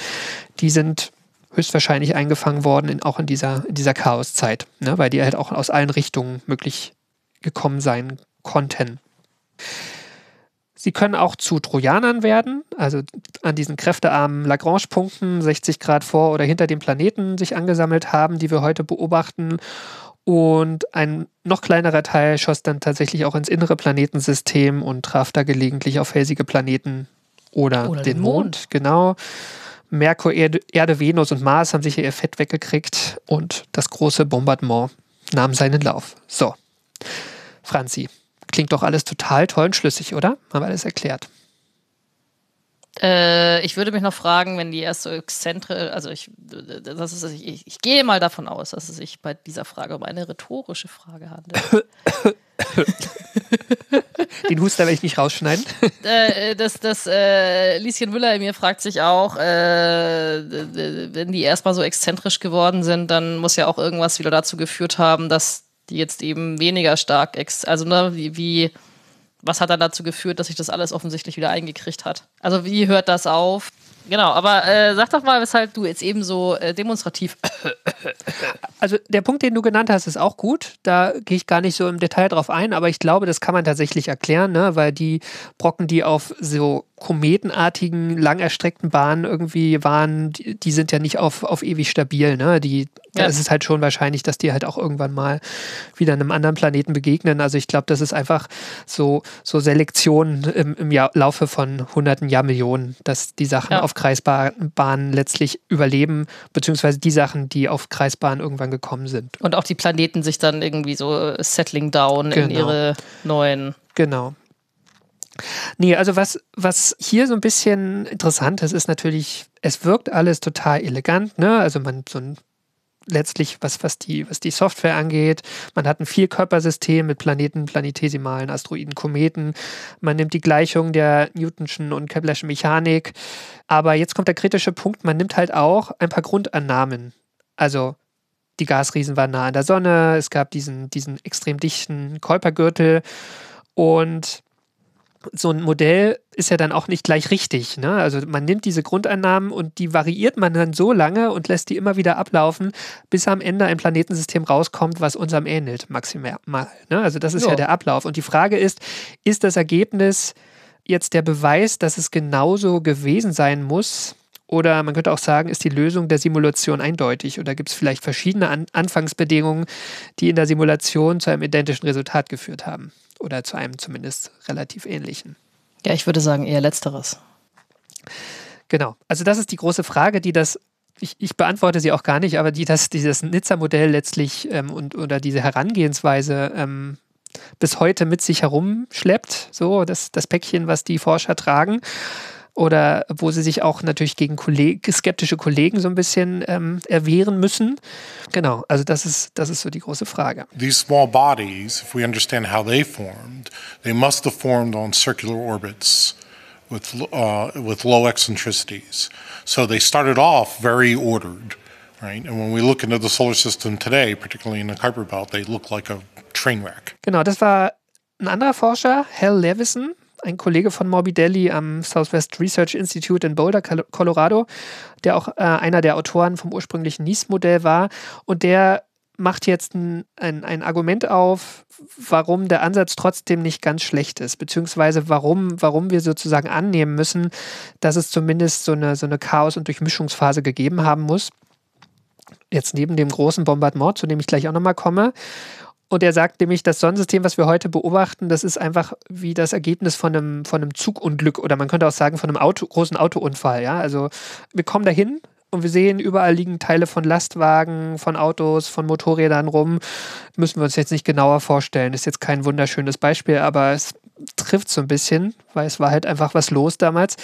die sind höchstwahrscheinlich eingefangen worden, in, auch in dieser, in dieser Chaoszeit, ne, weil die halt auch aus allen Richtungen möglich gekommen sein konnten. Sie können auch zu Trojanern werden, also an diesen kräftearmen Lagrange-Punkten 60 Grad vor oder hinter dem Planeten sich angesammelt haben, die wir heute beobachten. Und ein noch kleinerer Teil schoss dann tatsächlich auch ins innere Planetensystem und traf da gelegentlich auf felsige Planeten oder, oder den, den Mond. Mond. Genau. Merkur, Erde, Erde, Venus und Mars haben sich ihr Fett weggekriegt und das große Bombardement nahm seinen Lauf. So, Franzi, klingt doch alles total toll und schlüssig, oder? Haben wir alles erklärt. Äh, ich würde mich noch fragen, wenn die erst so exzentrisch, also ich, das ist, ich, ich gehe mal davon aus, dass es sich bei dieser Frage um eine rhetorische Frage handelt. Den Huster werde ich nicht rausschneiden. Äh, das das äh, Lieschen Müller in mir fragt sich auch, äh, wenn die erstmal so exzentrisch geworden sind, dann muss ja auch irgendwas wieder dazu geführt haben, dass die jetzt eben weniger stark, ex also ne, wie, wie, was hat dann dazu geführt, dass sich das alles offensichtlich wieder eingekriegt hat? Also wie hört das auf? Genau, aber äh, sag doch mal, weshalb du jetzt eben so äh, demonstrativ. Also der Punkt, den du genannt hast, ist auch gut. Da gehe ich gar nicht so im Detail drauf ein, aber ich glaube, das kann man tatsächlich erklären, ne? weil die Brocken, die auf so kometenartigen, lang erstreckten Bahnen irgendwie waren, die, die sind ja nicht auf, auf ewig stabil. Ne? Die Da Ja. ist es halt schon wahrscheinlich, dass die halt auch irgendwann mal wieder einem anderen Planeten begegnen. Also ich glaube, das ist einfach so, so Selektion im, im Jahr, Laufe von hunderten Jahrmillionen, dass die Sachen Ja. auf Kreisbahnen letztlich überleben, beziehungsweise die Sachen, die auf Kreisbahnen irgendwann gekommen sind. Und auch die Planeten sich dann irgendwie so äh, settling down in Genau. ihre neuen. Genau. Nee, also was, was hier so ein bisschen interessant ist, ist natürlich, es wirkt alles total elegant, ne? Also man so ein letztlich, was, was, die, was die Software angeht, man hat ein Vielkörpersystem mit Planeten, Planetesimalen, Asteroiden, Kometen. Man nimmt die Gleichung der Newtonschen und Keplerschen Mechanik. Aber jetzt kommt der kritische Punkt, man nimmt halt auch ein paar Grundannahmen. Also die Gasriesen waren nah an der Sonne, es gab diesen, diesen extrem dichten Kuipergürtel und so ein Modell ist ja dann auch nicht gleich richtig. Ne? Also man nimmt diese Grundannahmen und die variiert man dann so lange und lässt die immer wieder ablaufen, bis am Ende ein Planetensystem rauskommt, was unserem ähnelt, maximal. Ne? Also das ist ja. Ja. der Ablauf. Und die Frage ist, ist das Ergebnis jetzt der Beweis, dass es genauso gewesen sein muss? Oder man könnte auch sagen, ist die Lösung der Simulation eindeutig? Oder gibt es vielleicht verschiedene An Anfangsbedingungen, die in der Simulation zu einem identischen Resultat geführt haben? Oder zu einem zumindest relativ ähnlichen. Ja, ich würde sagen eher letzteres. Genau. Also das ist die große Frage, die das, ich, ich beantworte sie auch gar nicht, aber die das, dieses Nizza-Modell letztlich ähm, und oder diese Herangehensweise ähm, bis heute mit sich herumschleppt. So, das, das Päckchen, was die Forscher tragen. Oder wo sie sich auch natürlich gegen Kolleg skeptische Kollegen so ein bisschen ähm, erwehren müssen. Genau, also das ist, das ist so die große Frage. These small bodies, if we understand how they formed, they must have formed on circular orbits with, uh, with low eccentricities. So they started off very ordered, right? And when we look into the solar system today, particularly in the Kuiper Belt, they look like a train wreck. Genau, das war ein anderer Forscher, Hal Levison, ein Kollege von Morbidelli am Southwest Research Institute in Boulder, Col- Colorado, der auch äh, einer der Autoren vom ursprünglichen NIS-Modell war. Und der macht jetzt ein, ein, ein Argument auf, warum der Ansatz trotzdem nicht ganz schlecht ist, beziehungsweise warum, warum wir sozusagen annehmen müssen, dass es zumindest so eine, so eine Chaos- und Durchmischungsphase gegeben haben muss. Jetzt neben dem großen Bombardement, zu dem ich gleich auch nochmal komme. Und er sagt nämlich, das Sonnensystem, was wir heute beobachten, das ist einfach wie das Ergebnis von einem, von einem Zugunglück oder man könnte auch sagen von einem Auto, großen Autounfall. Ja? Also wir kommen dahin und wir sehen, überall liegen Teile von Lastwagen, von Autos, von Motorrädern rum. Müssen wir uns jetzt nicht genauer vorstellen. Ist jetzt kein wunderschönes Beispiel, aber es trifft so ein bisschen, weil es war halt einfach was los damals.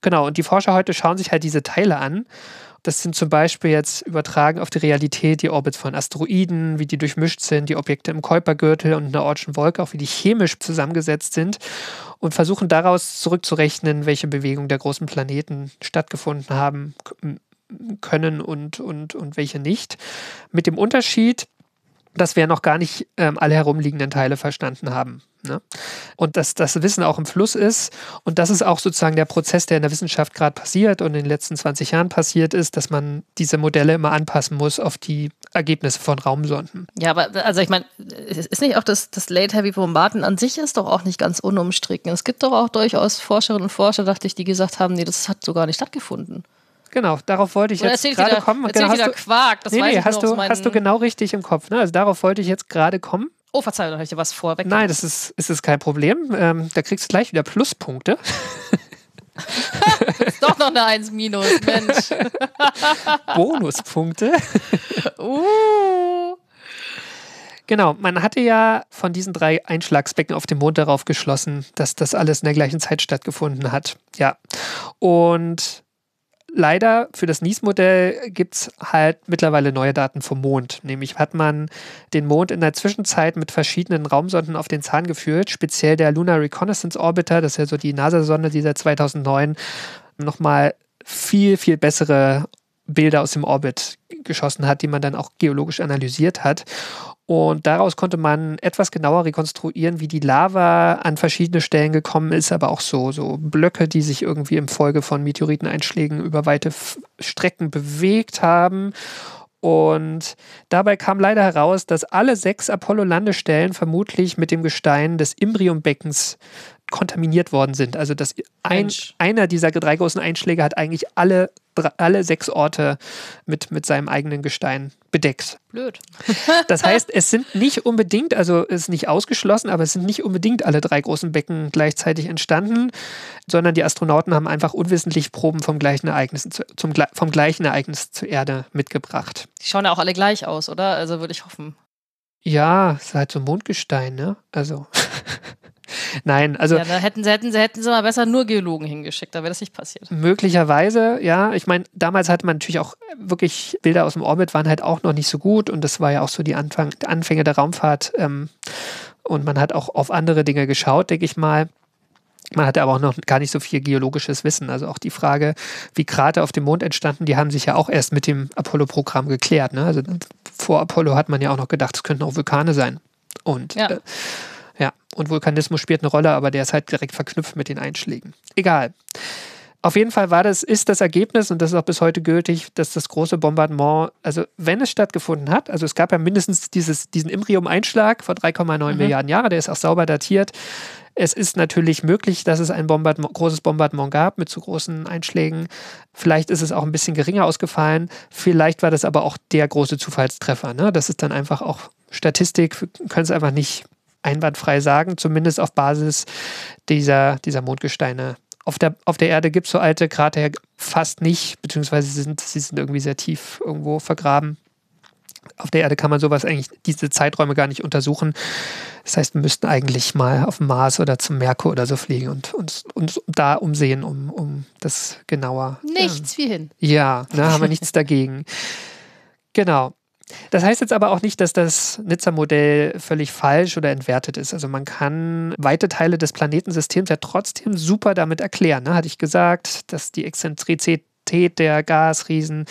Genau, und die Forscher heute schauen sich halt diese Teile an. Das sind zum Beispiel jetzt übertragen auf die Realität die Orbits von Asteroiden, wie die durchmischt sind, die Objekte im Kuipergürtel und in der Ortschen Wolke, auch wie die chemisch zusammengesetzt sind und versuchen daraus zurückzurechnen, welche Bewegungen der großen Planeten stattgefunden haben können und, und, und welche nicht. Mit dem Unterschied, dass wir noch gar nicht ähm, alle herumliegenden Teile verstanden haben. Ne? Und dass das Wissen auch im Fluss ist. Und das ist auch sozusagen der Prozess, der in der Wissenschaft gerade passiert und in den letzten 20 Jahren passiert ist, dass man diese Modelle immer anpassen muss auf die Ergebnisse von Raumsonden. Ja, aber also ich meine, ist nicht auch das, das Late Heavy Bombarden an sich ist doch auch nicht ganz unumstritten. Es gibt doch auch durchaus Forscherinnen und Forscher, dachte ich, die gesagt haben, nee, das hat so gar nicht stattgefunden. Genau, darauf wollte ich Oder jetzt gerade kommen. erzähl genau, wieder du, Quark, das nee, nee, hast, du, hast du genau richtig im Kopf. Ne? Also darauf wollte ich jetzt gerade kommen. Oh, Verzeihung, da habe ich dir was vorweg. Nein, das ist, ist es kein Problem. Ähm, da kriegst du gleich wieder Pluspunkte. ist doch noch eine 1 minus, Mensch. Bonuspunkte. uh. Genau, man hatte ja von diesen drei Einschlagsbecken auf dem Mond darauf geschlossen, dass das alles in der gleichen Zeit stattgefunden hat. Ja. Und leider für das NIS-Modell gibt es halt mittlerweile neue Daten vom Mond. Nämlich hat man den Mond in der Zwischenzeit mit verschiedenen Raumsonden auf den Zahn geführt, speziell der Lunar Reconnaissance Orbiter, das ist ja so die NASA-Sonde, die seit 2009 nochmal viel, viel bessere Bilder aus dem Orbit geschossen hat, die man dann auch geologisch analysiert hat. Und daraus konnte man etwas genauer rekonstruieren, wie die Lava an verschiedene Stellen gekommen ist, aber auch so, so Blöcke, die sich irgendwie im Folge von Meteoriteneinschlägen über weite F Strecken bewegt haben. Und dabei kam leider heraus, dass alle sechs Apollo-Landestellen vermutlich mit dem Gestein des Imbriumbeckens kontaminiert worden sind. Also dass ein, einer dieser drei großen Einschläge hat eigentlich alle, alle sechs Orte mit, mit seinem eigenen Gestein bedeckt. Blöd. Das heißt, es sind nicht unbedingt, also es ist nicht ausgeschlossen, aber es sind nicht unbedingt alle drei großen Becken gleichzeitig entstanden, sondern die Astronauten haben einfach unwissentlich Proben vom gleichen Ereignis, zu, zum, vom gleichen Ereignis zur Erde mitgebracht. Die schauen ja auch alle gleich aus, oder? Also würde ich hoffen. Ja, es ist halt so Mondgestein, ne? Also. Nein, also ja, da hätten sie, hätten sie, hätten sie mal besser nur Geologen hingeschickt, da wäre das nicht passiert. möglicherweise, ja. Ich meine, damals hatte man natürlich auch wirklich Bilder aus dem Orbit, waren halt auch noch nicht so gut und das war ja auch so die Anfang, Anfänge der Raumfahrt. Ähm, und man hat auch auf andere Dinge geschaut, denke ich mal. Man hatte aber auch noch gar nicht so viel geologisches Wissen. Also auch die Frage, wie Krater auf dem Mond entstanden, die haben sich ja auch erst mit dem Apollo-Programm geklärt. Ne? Also vor Apollo hat man ja auch noch gedacht, es könnten auch Vulkane sein. Und Ja. äh, ja, und Vulkanismus spielt eine Rolle, aber der ist halt direkt verknüpft mit den Einschlägen. Egal. Auf jeden Fall war das, ist das Ergebnis, und das ist auch bis heute gültig, dass das große Bombardement, also wenn es stattgefunden hat, also es gab ja mindestens dieses, diesen Imbrium-Einschlag vor 3,9 Milliarden Jahren, der ist auch sauber datiert. Es ist natürlich möglich, dass es ein Bombardement, großes Bombardement gab mit zu großen Einschlägen. Vielleicht ist es auch ein bisschen geringer ausgefallen. Vielleicht war das aber auch der große Zufallstreffer. Ne? Das ist dann einfach auch Statistik, können es einfach nicht einwandfrei sagen, zumindest auf Basis dieser, dieser Mondgesteine. Auf der, auf der Erde gibt es so alte Krater ja fast nicht, beziehungsweise sie sind, sie sind irgendwie sehr tief irgendwo vergraben. Auf der Erde kann man sowas eigentlich, diese Zeiträume gar nicht untersuchen. Das heißt, wir müssten eigentlich mal auf den Mars oder zum Merkur oder so fliegen und uns, uns da umsehen, um, um das genauer. Nichts wie hin. Ja, da haben wir nichts dagegen. Genau. Das heißt jetzt aber auch nicht, dass das Nizza-Modell völlig falsch oder entwertet ist. Also man kann weite Teile des Planetensystems ja trotzdem super damit erklären. Ne? Hatte ich gesagt, dass die Exzentrizität der Gasriesen,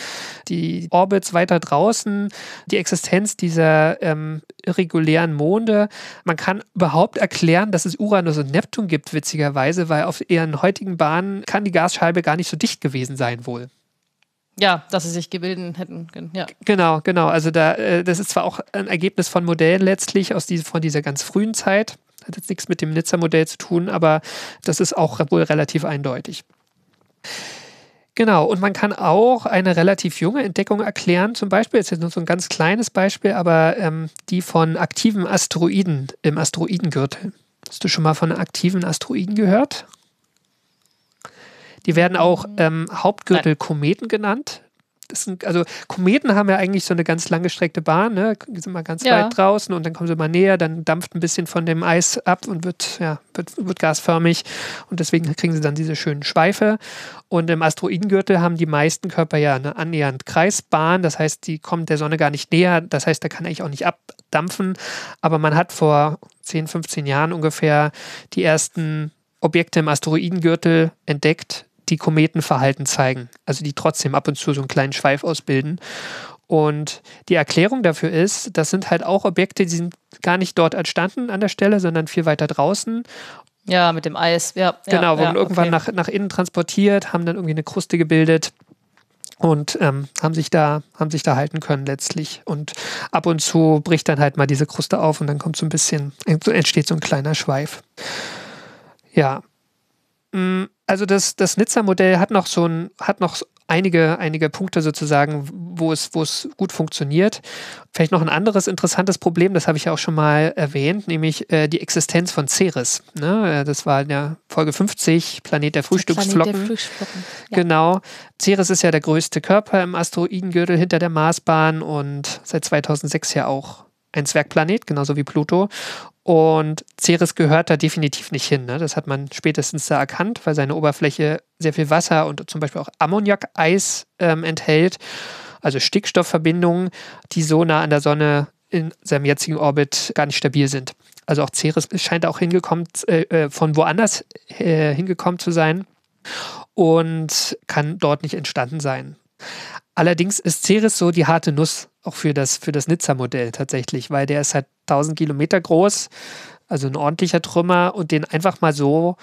die Orbits weiter draußen, die Existenz dieser ähm, irregulären Monde. Man kann überhaupt erklären, dass es Uranus und Neptun gibt, witzigerweise, weil auf ihren heutigen Bahnen kann die Gasscheibe gar nicht so dicht gewesen sein wohl. Ja, dass sie sich gebildet hätten können. Ja. Genau, genau. Also da, äh, das ist zwar auch ein Ergebnis von Modellen letztlich aus diese, von dieser ganz frühen Zeit. Hat jetzt nichts mit dem Nizza-Modell zu tun, aber das ist auch wohl relativ eindeutig. Genau, und man kann auch eine relativ junge Entdeckung erklären, zum Beispiel, jetzt ist nur so ein ganz kleines Beispiel, aber ähm, die von aktiven Asteroiden im Asteroidengürtel. Hast du schon mal von aktiven Asteroiden gehört? Die werden auch ähm, Hauptgürtelkometen genannt. Sind, also Kometen haben ja eigentlich so eine ganz langgestreckte Bahn, ne? Die sind mal ganz Ja. weit draußen und dann kommen sie mal näher, dann dampft ein bisschen von dem Eis ab und wird, ja, wird, wird gasförmig und deswegen kriegen sie dann diese schönen Schweife. Und im Asteroidengürtel haben die meisten Körper ja eine annähernd Kreisbahn, das heißt, die kommen der Sonne gar nicht näher, das heißt, da kann eigentlich auch nicht abdampfen. Aber man hat vor 10, 15 Jahren ungefähr die ersten Objekte im Asteroidengürtel entdeckt, die Kometenverhalten zeigen. Also die trotzdem ab und zu so einen kleinen Schweif ausbilden. Und die Erklärung dafür ist, das sind halt auch Objekte, die sind gar nicht dort entstanden an der Stelle, sondern viel weiter draußen. ja, mit dem Eis. Ja, genau, wurden ja, irgendwann okay. nach, nach innen transportiert, haben dann irgendwie eine Kruste gebildet und ähm, haben sich da haben sich da halten können letztlich und ab und zu bricht dann halt mal diese Kruste auf und dann kommt so ein bisschen entsteht so ein kleiner Schweif ja Mm, also das das Nizza Modell hat noch so ein hat noch einige einige Punkte sozusagen wo es wo es gut funktioniert vielleicht noch ein anderes interessantes Problem das habe ich ja auch schon mal erwähnt nämlich äh, die Existenz von Ceres ne? Äh, das war in der Folge 50 Planet der Frühstücksflocken Planet der Frühstücksflocken. Ja. Genau. Ceres ist ja der größte Körper im Asteroidengürtel hinter der Marsbahn und seit 2006 ja auch ein Zwergplanet, genauso wie Pluto. Und Ceres gehört da definitiv nicht hin. Ne? Das hat man spätestens da erkannt, weil seine Oberfläche sehr viel Wasser und zum Beispiel auch Ammoniakeis ähm, enthält, also Stickstoffverbindungen, die so nah an der Sonne in seinem jetzigen Orbit gar nicht stabil sind. Also auch Ceres scheint auch hingekommen, äh, äh, von woanders äh, hingekommen zu sein und kann dort nicht entstanden sein. Allerdings ist Ceres so die harte Nuss auch für das, für das Nizza-Modell tatsächlich, weil der ist halt 1000 Kilometer groß, also ein ordentlicher Trümmer und den einfach mal so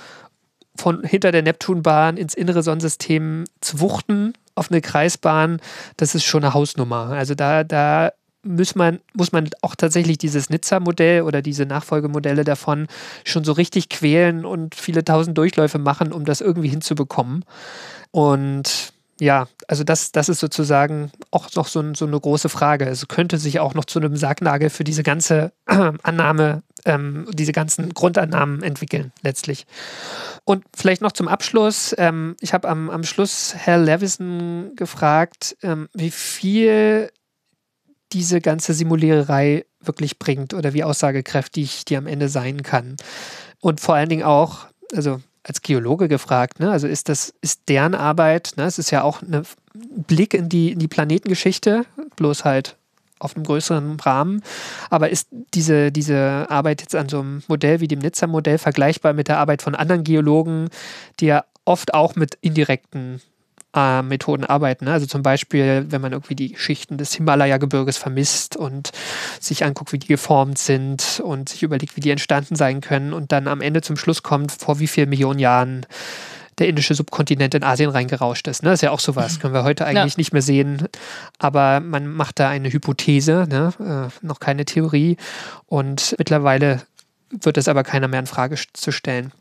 von hinter der Neptunbahn ins innere Sonnensystem zu wuchten auf eine Kreisbahn, das ist schon eine Hausnummer. Also da, da muss man, muss man auch tatsächlich dieses Nizza-Modell oder diese Nachfolgemodelle davon schon so richtig quälen und viele tausend Durchläufe machen, um das irgendwie hinzubekommen. Und ja, also das, das ist sozusagen auch noch so, so eine große Frage. Es könnte sich auch noch zu einem Sargnagel für diese ganze Annahme, ähm, diese ganzen Grundannahmen entwickeln, letztlich. Und vielleicht noch zum Abschluss. Ähm, ich habe am, am Schluss Herr Levison gefragt, ähm, wie viel diese ganze Simuliererei wirklich bringt oder wie aussagekräftig die am Ende sein kann. Und vor allen Dingen auch, also als Geologe gefragt, ne? Also ist das, ist deren Arbeit, ne? Es ist ja auch ein Blick in die, in die Planetengeschichte, bloß halt auf einem größeren Rahmen. Aber ist diese, diese Arbeit jetzt an so einem Modell wie dem Nizza-Modell vergleichbar mit der Arbeit von anderen Geologen, die ja oft auch mit indirekten äh, Methoden arbeiten. Ne? Also zum Beispiel, wenn man irgendwie die Schichten des Himalaya-Gebirges vermisst und sich anguckt, wie die geformt sind und sich überlegt, wie die entstanden sein können und dann am Ende zum Schluss kommt, vor wie vielen Millionen Jahren der indische Subkontinent in Asien reingerauscht ist. Ne? Das ist ja auch sowas, können wir heute eigentlich ja. nicht mehr sehen. Aber man macht da eine Hypothese, ne? äh, noch keine Theorie. Und mittlerweile wird es aber keiner mehr in Frage zu stellen.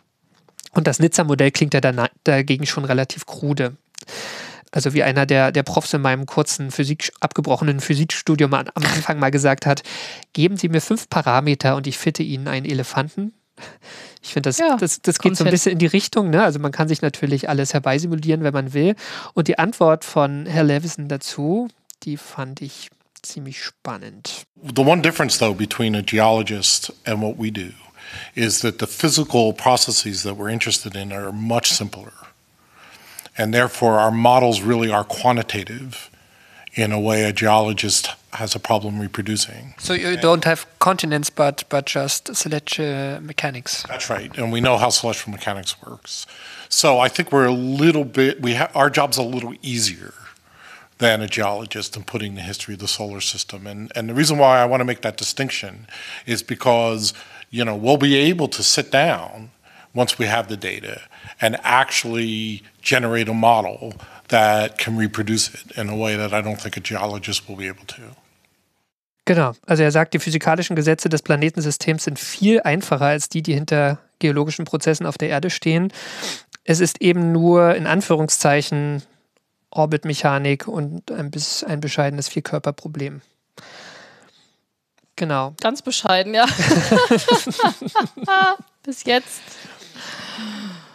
Und das Nizza-Modell klingt ja dagegen schon relativ krude. Also wie einer der, der Profs in meinem kurzen Physik, abgebrochenen Physikstudium am Anfang mal gesagt hat, geben Sie mir fünf Parameter und ich fitte Ihnen einen Elefanten. Ich finde, das, ja, das, das geht so ein bisschen in die Richtung. Ne? Also man kann sich natürlich alles herbeisimulieren, wenn man will. Und die Antwort von Herr Levison dazu, die fand ich ziemlich spannend. The one difference though between a geologist and what we do is that the physical processes that we're interested in are much simpler. And therefore, our models really are quantitative in a way a geologist has a problem reproducing. So you don't have continents, but but just celestial mechanics. That's right, and we know how celestial mechanics works. So I think we're a little bit we our job's a little easier than a geologist in putting the history of the solar system. And and the reason why I want to make that distinction is because you know we'll be able to sit down once we have the data and actually generate a model that can reproduce it in a way that I don't think a geologist will be able to. Genau, also er sagt, die physikalischen Gesetze des Planetensystems sind viel einfacher als die, die hinter geologischen Prozessen auf der Erde stehen. Es ist eben nur in Anführungszeichen Orbitmechanik und ein, bis, ein bescheidenes Vierkörperproblem. Genau. Ganz bescheiden, ja. bis jetzt.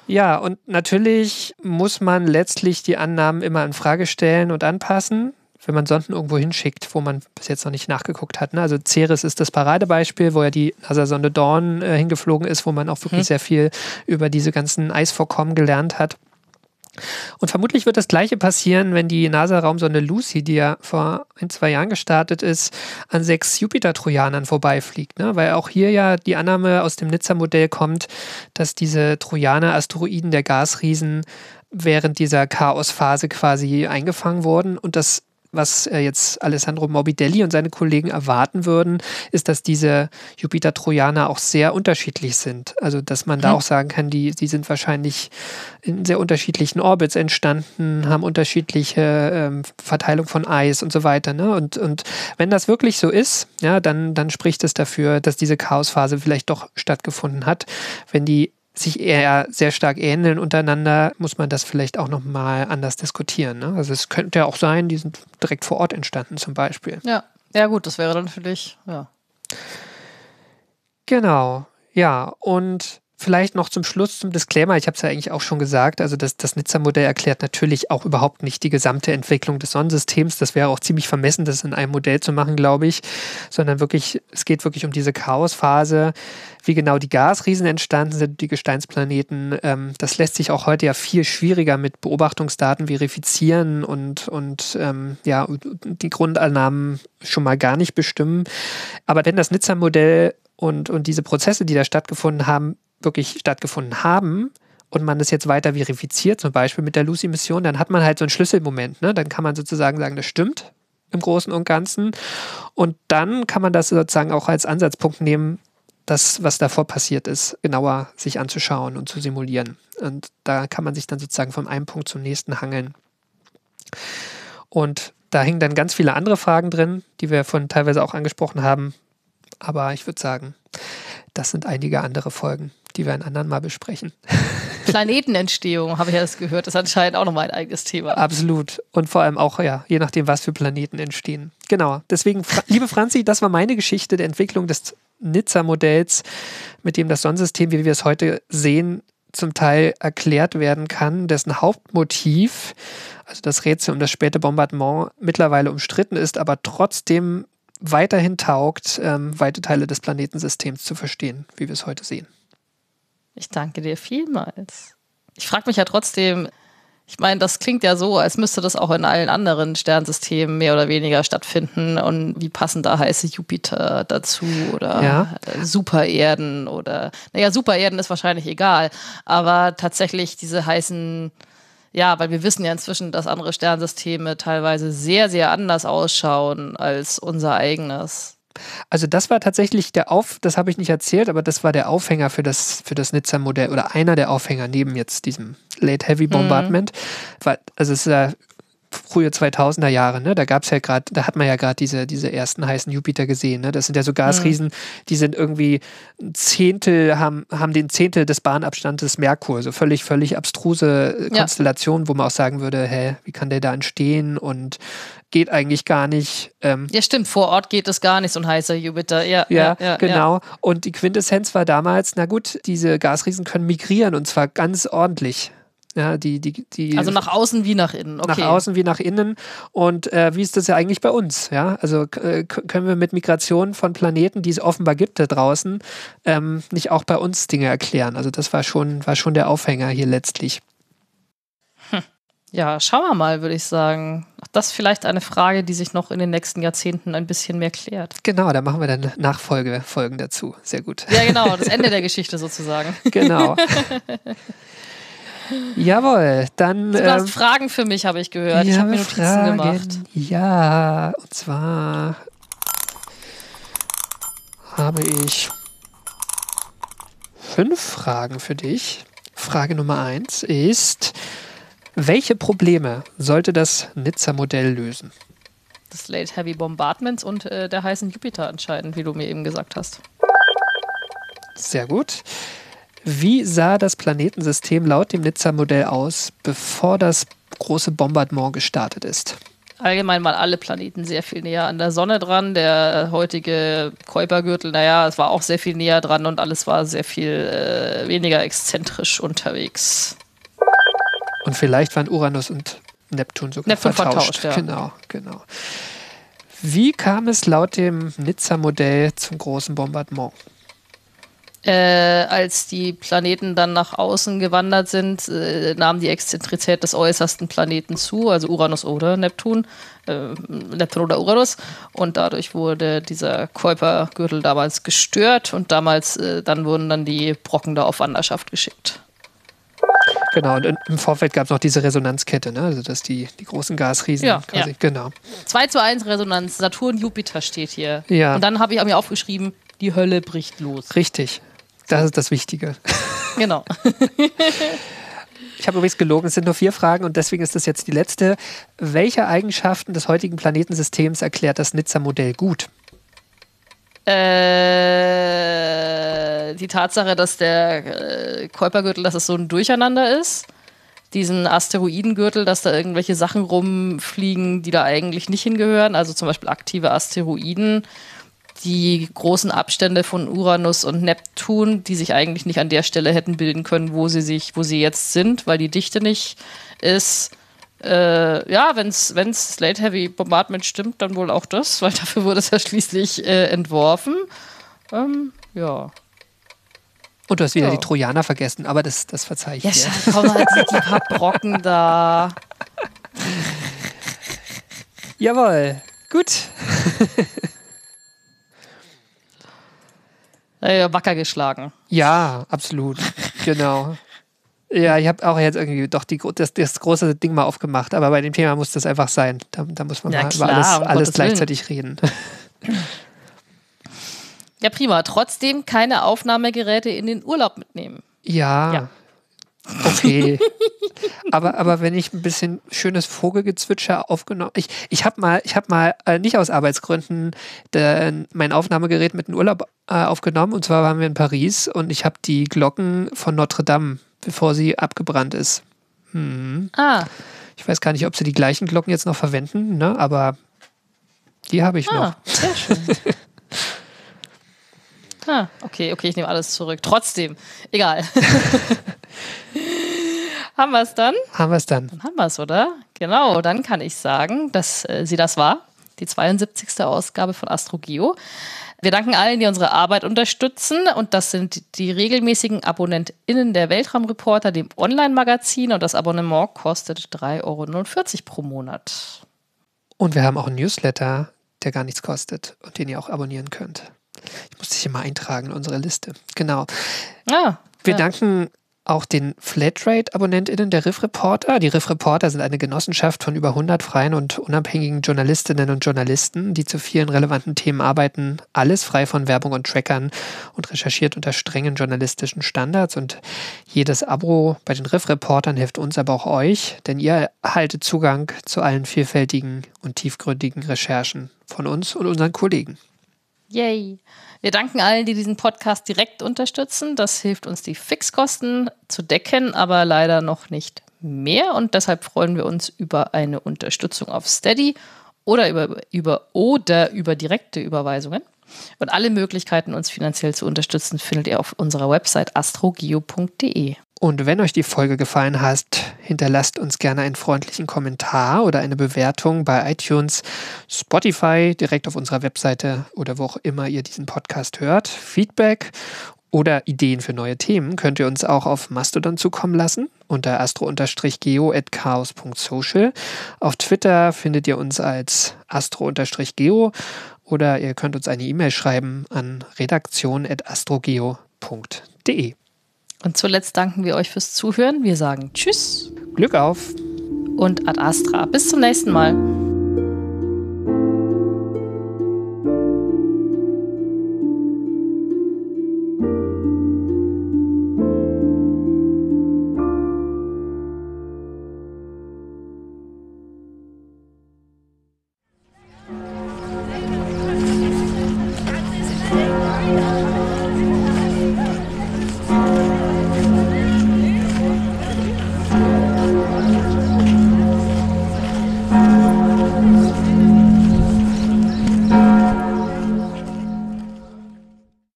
Ja, und natürlich muss man letztlich die Annahmen immer in Frage stellen und anpassen, wenn man Sonden irgendwo hinschickt, wo man bis jetzt noch nicht nachgeguckt hat. Ne? Also Ceres ist das Paradebeispiel, wo ja die NASA-Sonde Dawn äh, hingeflogen ist, wo man auch wirklich hm. sehr viel über diese ganzen Eisvorkommen gelernt hat. Und vermutlich wird das Gleiche passieren, wenn die NASA-Raumsonde Lucy, die ja vor ein, zwei Jahren gestartet ist, an sechs Jupiter-Trojanern vorbeifliegt. Ne? Weil auch hier ja die Annahme aus dem Nizza-Modell kommt, dass diese Trojaner, Asteroiden der Gasriesen, während dieser Chaosphase quasi eingefangen wurden und das was äh, jetzt Alessandro Morbidelli und seine Kollegen erwarten würden, ist, dass diese Jupiter-Trojaner auch sehr unterschiedlich sind. Also, dass man da hm. auch sagen kann, die, die sind wahrscheinlich in sehr unterschiedlichen Orbits entstanden, haben unterschiedliche ähm, Verteilung von Eis und so weiter. Ne? Und, und wenn das wirklich so ist, ja, dann, dann spricht es dafür, dass diese Chaosphase vielleicht doch stattgefunden hat. Wenn die sich eher sehr stark ähneln untereinander, muss man das vielleicht auch nochmal anders diskutieren. Ne? Also es könnte ja auch sein, die sind direkt vor Ort entstanden zum Beispiel. Ja, ja gut, das wäre dann natürlich, ja. Genau, ja. Und Vielleicht noch zum Schluss zum Disclaimer. Ich habe es ja eigentlich auch schon gesagt. Also das, das Nizza-Modell erklärt natürlich auch überhaupt nicht die gesamte Entwicklung des Sonnensystems. Das wäre auch ziemlich vermessen, das in einem Modell zu machen, glaube ich. Sondern wirklich, es geht wirklich um diese Chaosphase, wie genau die Gasriesen entstanden sind, die Gesteinsplaneten. Ähm, das lässt sich auch heute ja viel schwieriger mit Beobachtungsdaten verifizieren und, und ähm, ja, die Grundannahmen schon mal gar nicht bestimmen. Aber wenn das Nizza-Modell und, und diese Prozesse, die da stattgefunden haben, wirklich stattgefunden haben und man das jetzt weiter verifiziert, zum Beispiel mit der Lucy-Mission, dann hat man halt so einen Schlüsselmoment. Ne? Dann kann man sozusagen sagen, das stimmt im Großen und Ganzen. Und dann kann man das sozusagen auch als Ansatzpunkt nehmen, das, was davor passiert ist, genauer sich anzuschauen und zu simulieren. Und da kann man sich dann sozusagen von einem Punkt zum nächsten hangeln. Und da hängen dann ganz viele andere Fragen drin, die wir von teilweise auch angesprochen haben. Aber ich würde sagen, das sind einige andere Folgen, die wir ein anderen Mal besprechen. Planetenentstehung, habe ich ja das gehört, ist anscheinend auch nochmal ein eigenes Thema. Absolut. Und vor allem auch, ja, je nachdem, was für Planeten entstehen. Genau. Deswegen, Fra liebe Franzi, das war meine Geschichte der Entwicklung des Nizza-Modells, mit dem das Sonnensystem, wie wir es heute sehen, zum Teil erklärt werden kann, dessen Hauptmotiv, also das Rätsel um das späte Bombardement, mittlerweile umstritten ist, aber trotzdem weiterhin taugt, ähm, weite Teile des Planetensystems zu verstehen, wie wir es heute sehen. Ich danke dir vielmals. Ich frage mich ja trotzdem, ich meine, das klingt ja so, als müsste das auch in allen anderen Sternsystemen mehr oder weniger stattfinden. Und wie passen da heiße Jupiter dazu oder Ja. äh, Supererden oder, naja, Supererden ist wahrscheinlich egal, aber tatsächlich diese heißen, ja, weil wir wissen ja inzwischen, dass andere Sternsysteme teilweise sehr, sehr anders ausschauen als unser eigenes. Also das war tatsächlich der Auf, das habe ich nicht erzählt, aber das war der Aufhänger für das, für das Nizza-Modell oder einer der Aufhänger neben jetzt diesem Late Heavy Bombardment. Weil, also es ist ja frühe 2000er Jahre, ne? Da gab es ja gerade, da hat man ja gerade diese, diese ersten heißen Jupiter gesehen, ne? Das sind ja so Gasriesen, die sind irgendwie ein Zehntel, haben, haben den Zehntel des Bahnabstandes Merkur, so völlig, völlig abstruse äh, Ja. Konstellationen, wo man auch sagen würde, hä, wie kann der da entstehen und geht eigentlich gar nicht. Ähm, Ja, stimmt, vor Ort geht es gar nicht, so ein heißer Jupiter. Ja, ja, ja, ja genau. Und die Quintessenz war damals, na gut, diese Gasriesen können migrieren und zwar ganz ordentlich. Ja, die, die, die Ja. Also nach außen wie nach innen. Okay. nach außen wie nach innen. Und äh, wie ist das ja eigentlich bei uns? Ja, also äh, können wir mit Migration von Planeten, die es offenbar gibt da draußen, ähm, nicht auch bei uns Dinge erklären? Also das war schon, war schon der Aufhänger hier letztlich. Ja, schauen wir mal, würde ich sagen. Das ist vielleicht eine Frage, die sich noch in den nächsten Jahrzehnten ein bisschen mehr klärt. Genau, da machen wir dann Nachfolgefolgen dazu. Sehr gut. Ja, genau, das Ende der Geschichte sozusagen. Genau. Jawohl, dann. Du ähm, hast Fragen für mich, habe ich gehört. ich habe mir Notizen Fragen. gemacht. Ja, und zwar habe ich fünf Fragen für dich. Frage Nummer eins ist: Welche Probleme sollte das Nizza-Modell lösen? Des Late Heavy Bombardments und äh, der heißen Jupiter entscheiden, wie du mir eben gesagt hast. Sehr gut. Wie sah das Planetensystem laut dem Nizza-Modell aus, bevor das große Bombardement gestartet ist? Allgemein waren alle Planeten sehr viel näher an der Sonne dran. Der heutige Kuipergürtel, naja, es war auch sehr viel näher dran und alles war sehr viel äh, weniger exzentrisch unterwegs. Und vielleicht waren Uranus und Neptun sogar Neptun vertauscht. vertauscht, ja. Genau, genau. Wie kam es laut dem Nizza-Modell zum großen Bombardement? Äh, als die Planeten dann nach außen gewandert sind, äh, nahm die Exzentrizität des äußersten Planeten zu, also Uranus oder Neptun, äh, Neptun oder Uranus. Und dadurch wurde dieser Kuipergürtel damals gestört und damals, äh, dann wurden dann die Brocken da auf Wanderschaft geschickt. Genau, und im Vorfeld gab es noch diese Resonanzkette, ne? also dass die, die großen Gasriesen Ja, quasi, ja. genau. 2 zu 1 Resonanz, Saturn, Jupiter steht hier. Ja. Und dann habe ich mir aufgeschrieben, die Hölle bricht los. Richtig. Das ist das Wichtige. Genau. Ich habe übrigens gelogen, es sind nur vier Fragen und deswegen ist das jetzt die letzte. Welche Eigenschaften des heutigen Planetensystems erklärt das Nizza-Modell gut? Äh, die Tatsache, dass der äh, Kuipergürtel, dass es so ein Durcheinander ist. Diesen Asteroidengürtel, dass da irgendwelche Sachen rumfliegen, die da eigentlich nicht hingehören. Also zum Beispiel aktive Asteroiden. Die großen Abstände von Uranus und Neptun, die sich eigentlich nicht an der Stelle hätten bilden können, wo sie sich, wo sie jetzt sind, weil die Dichte nicht ist. Äh, ja, wenn es Late Heavy Bombardment stimmt, dann wohl auch das, weil dafür wurde es ja schließlich äh, entworfen. Ähm, ja. Und du hast wieder Ja. die Trojaner vergessen, aber das, das verzeihe ich Ja, dir. schau, komm mal, die, die paar Brocken da. Jawohl, gut. Wacker geschlagen. Ja, absolut. genau. Ja, ich habe auch jetzt irgendwie doch die, das, das große Ding mal aufgemacht, aber bei dem Thema muss das einfach sein. Da, da muss man Ja, mal klar, über alles, um alles Gottes Willen. gleichzeitig reden. Ja, prima. Trotzdem keine Aufnahmegeräte in den Urlaub mitnehmen. Ja, Ja. Okay. aber, aber wenn ich ein bisschen schönes Vogelgezwitscher aufgenommen, ich, ich habe mal, ich habe mal äh, nicht aus Arbeitsgründen de, mein Aufnahmegerät mit in Urlaub äh, aufgenommen und zwar waren wir in Paris und ich habe die Glocken von Notre Dame, bevor sie abgebrannt ist. Hm. Ah. Ich weiß gar nicht, ob sie die gleichen Glocken jetzt noch verwenden, ne? aber die habe ich ah, noch. Sehr schön. ah, okay, okay, ich nehme alles zurück. Trotzdem, egal. haben wir es dann? Haben wir es dann. Dann haben wir es, oder? Genau, dann kann ich sagen, dass äh, sie das war. Die 72. Ausgabe von AstroGeo. Wir danken allen, die unsere Arbeit unterstützen. Und das sind die regelmäßigen AbonnentInnen der Weltraumreporter, dem Online-Magazin. Und das Abonnement kostet 3,49 Euro pro Monat. Und wir haben auch einen Newsletter, der gar nichts kostet und den ihr auch abonnieren könnt. Ich muss dich mal eintragen in unsere Liste. Genau. Ah, wir ja. danken auch den Flatrate-AbonnentInnen der Riff Reporter. Die Riff Reporter sind eine Genossenschaft von über 100 freien und unabhängigen Journalistinnen und Journalisten, die zu vielen relevanten Themen arbeiten. Alles frei von Werbung und Trackern und recherchiert unter strengen journalistischen Standards. Und jedes Abo bei den Riff Reportern hilft uns, aber auch euch, denn ihr erhaltet Zugang zu allen vielfältigen und tiefgründigen Recherchen von uns und unseren Kollegen. Yay. Wir danken allen, die diesen Podcast direkt unterstützen. Das hilft uns, die Fixkosten zu decken, aber leider noch nicht mehr. Und deshalb freuen wir uns über eine Unterstützung auf Steady oder über, über, oder über direkte Überweisungen. Und alle Möglichkeiten, uns finanziell zu unterstützen, findet ihr auf unserer Website astrogeo.de. Und wenn euch die Folge gefallen hat, hinterlasst uns gerne einen freundlichen Kommentar oder eine Bewertung bei iTunes, Spotify, direkt auf unserer Webseite oder wo auch immer ihr diesen Podcast hört. Feedback oder Ideen für neue Themen könnt ihr uns auch auf Mastodon zukommen lassen unter astro-geo.chaos.social. Auf Twitter findet ihr uns als astro-geo oder ihr könnt uns eine E-Mail schreiben an redaktion.astrogeo.de. Und zuletzt danken wir euch fürs Zuhören. Wir sagen Tschüss. Glück auf. Und Ad Astra. Bis zum nächsten Mal.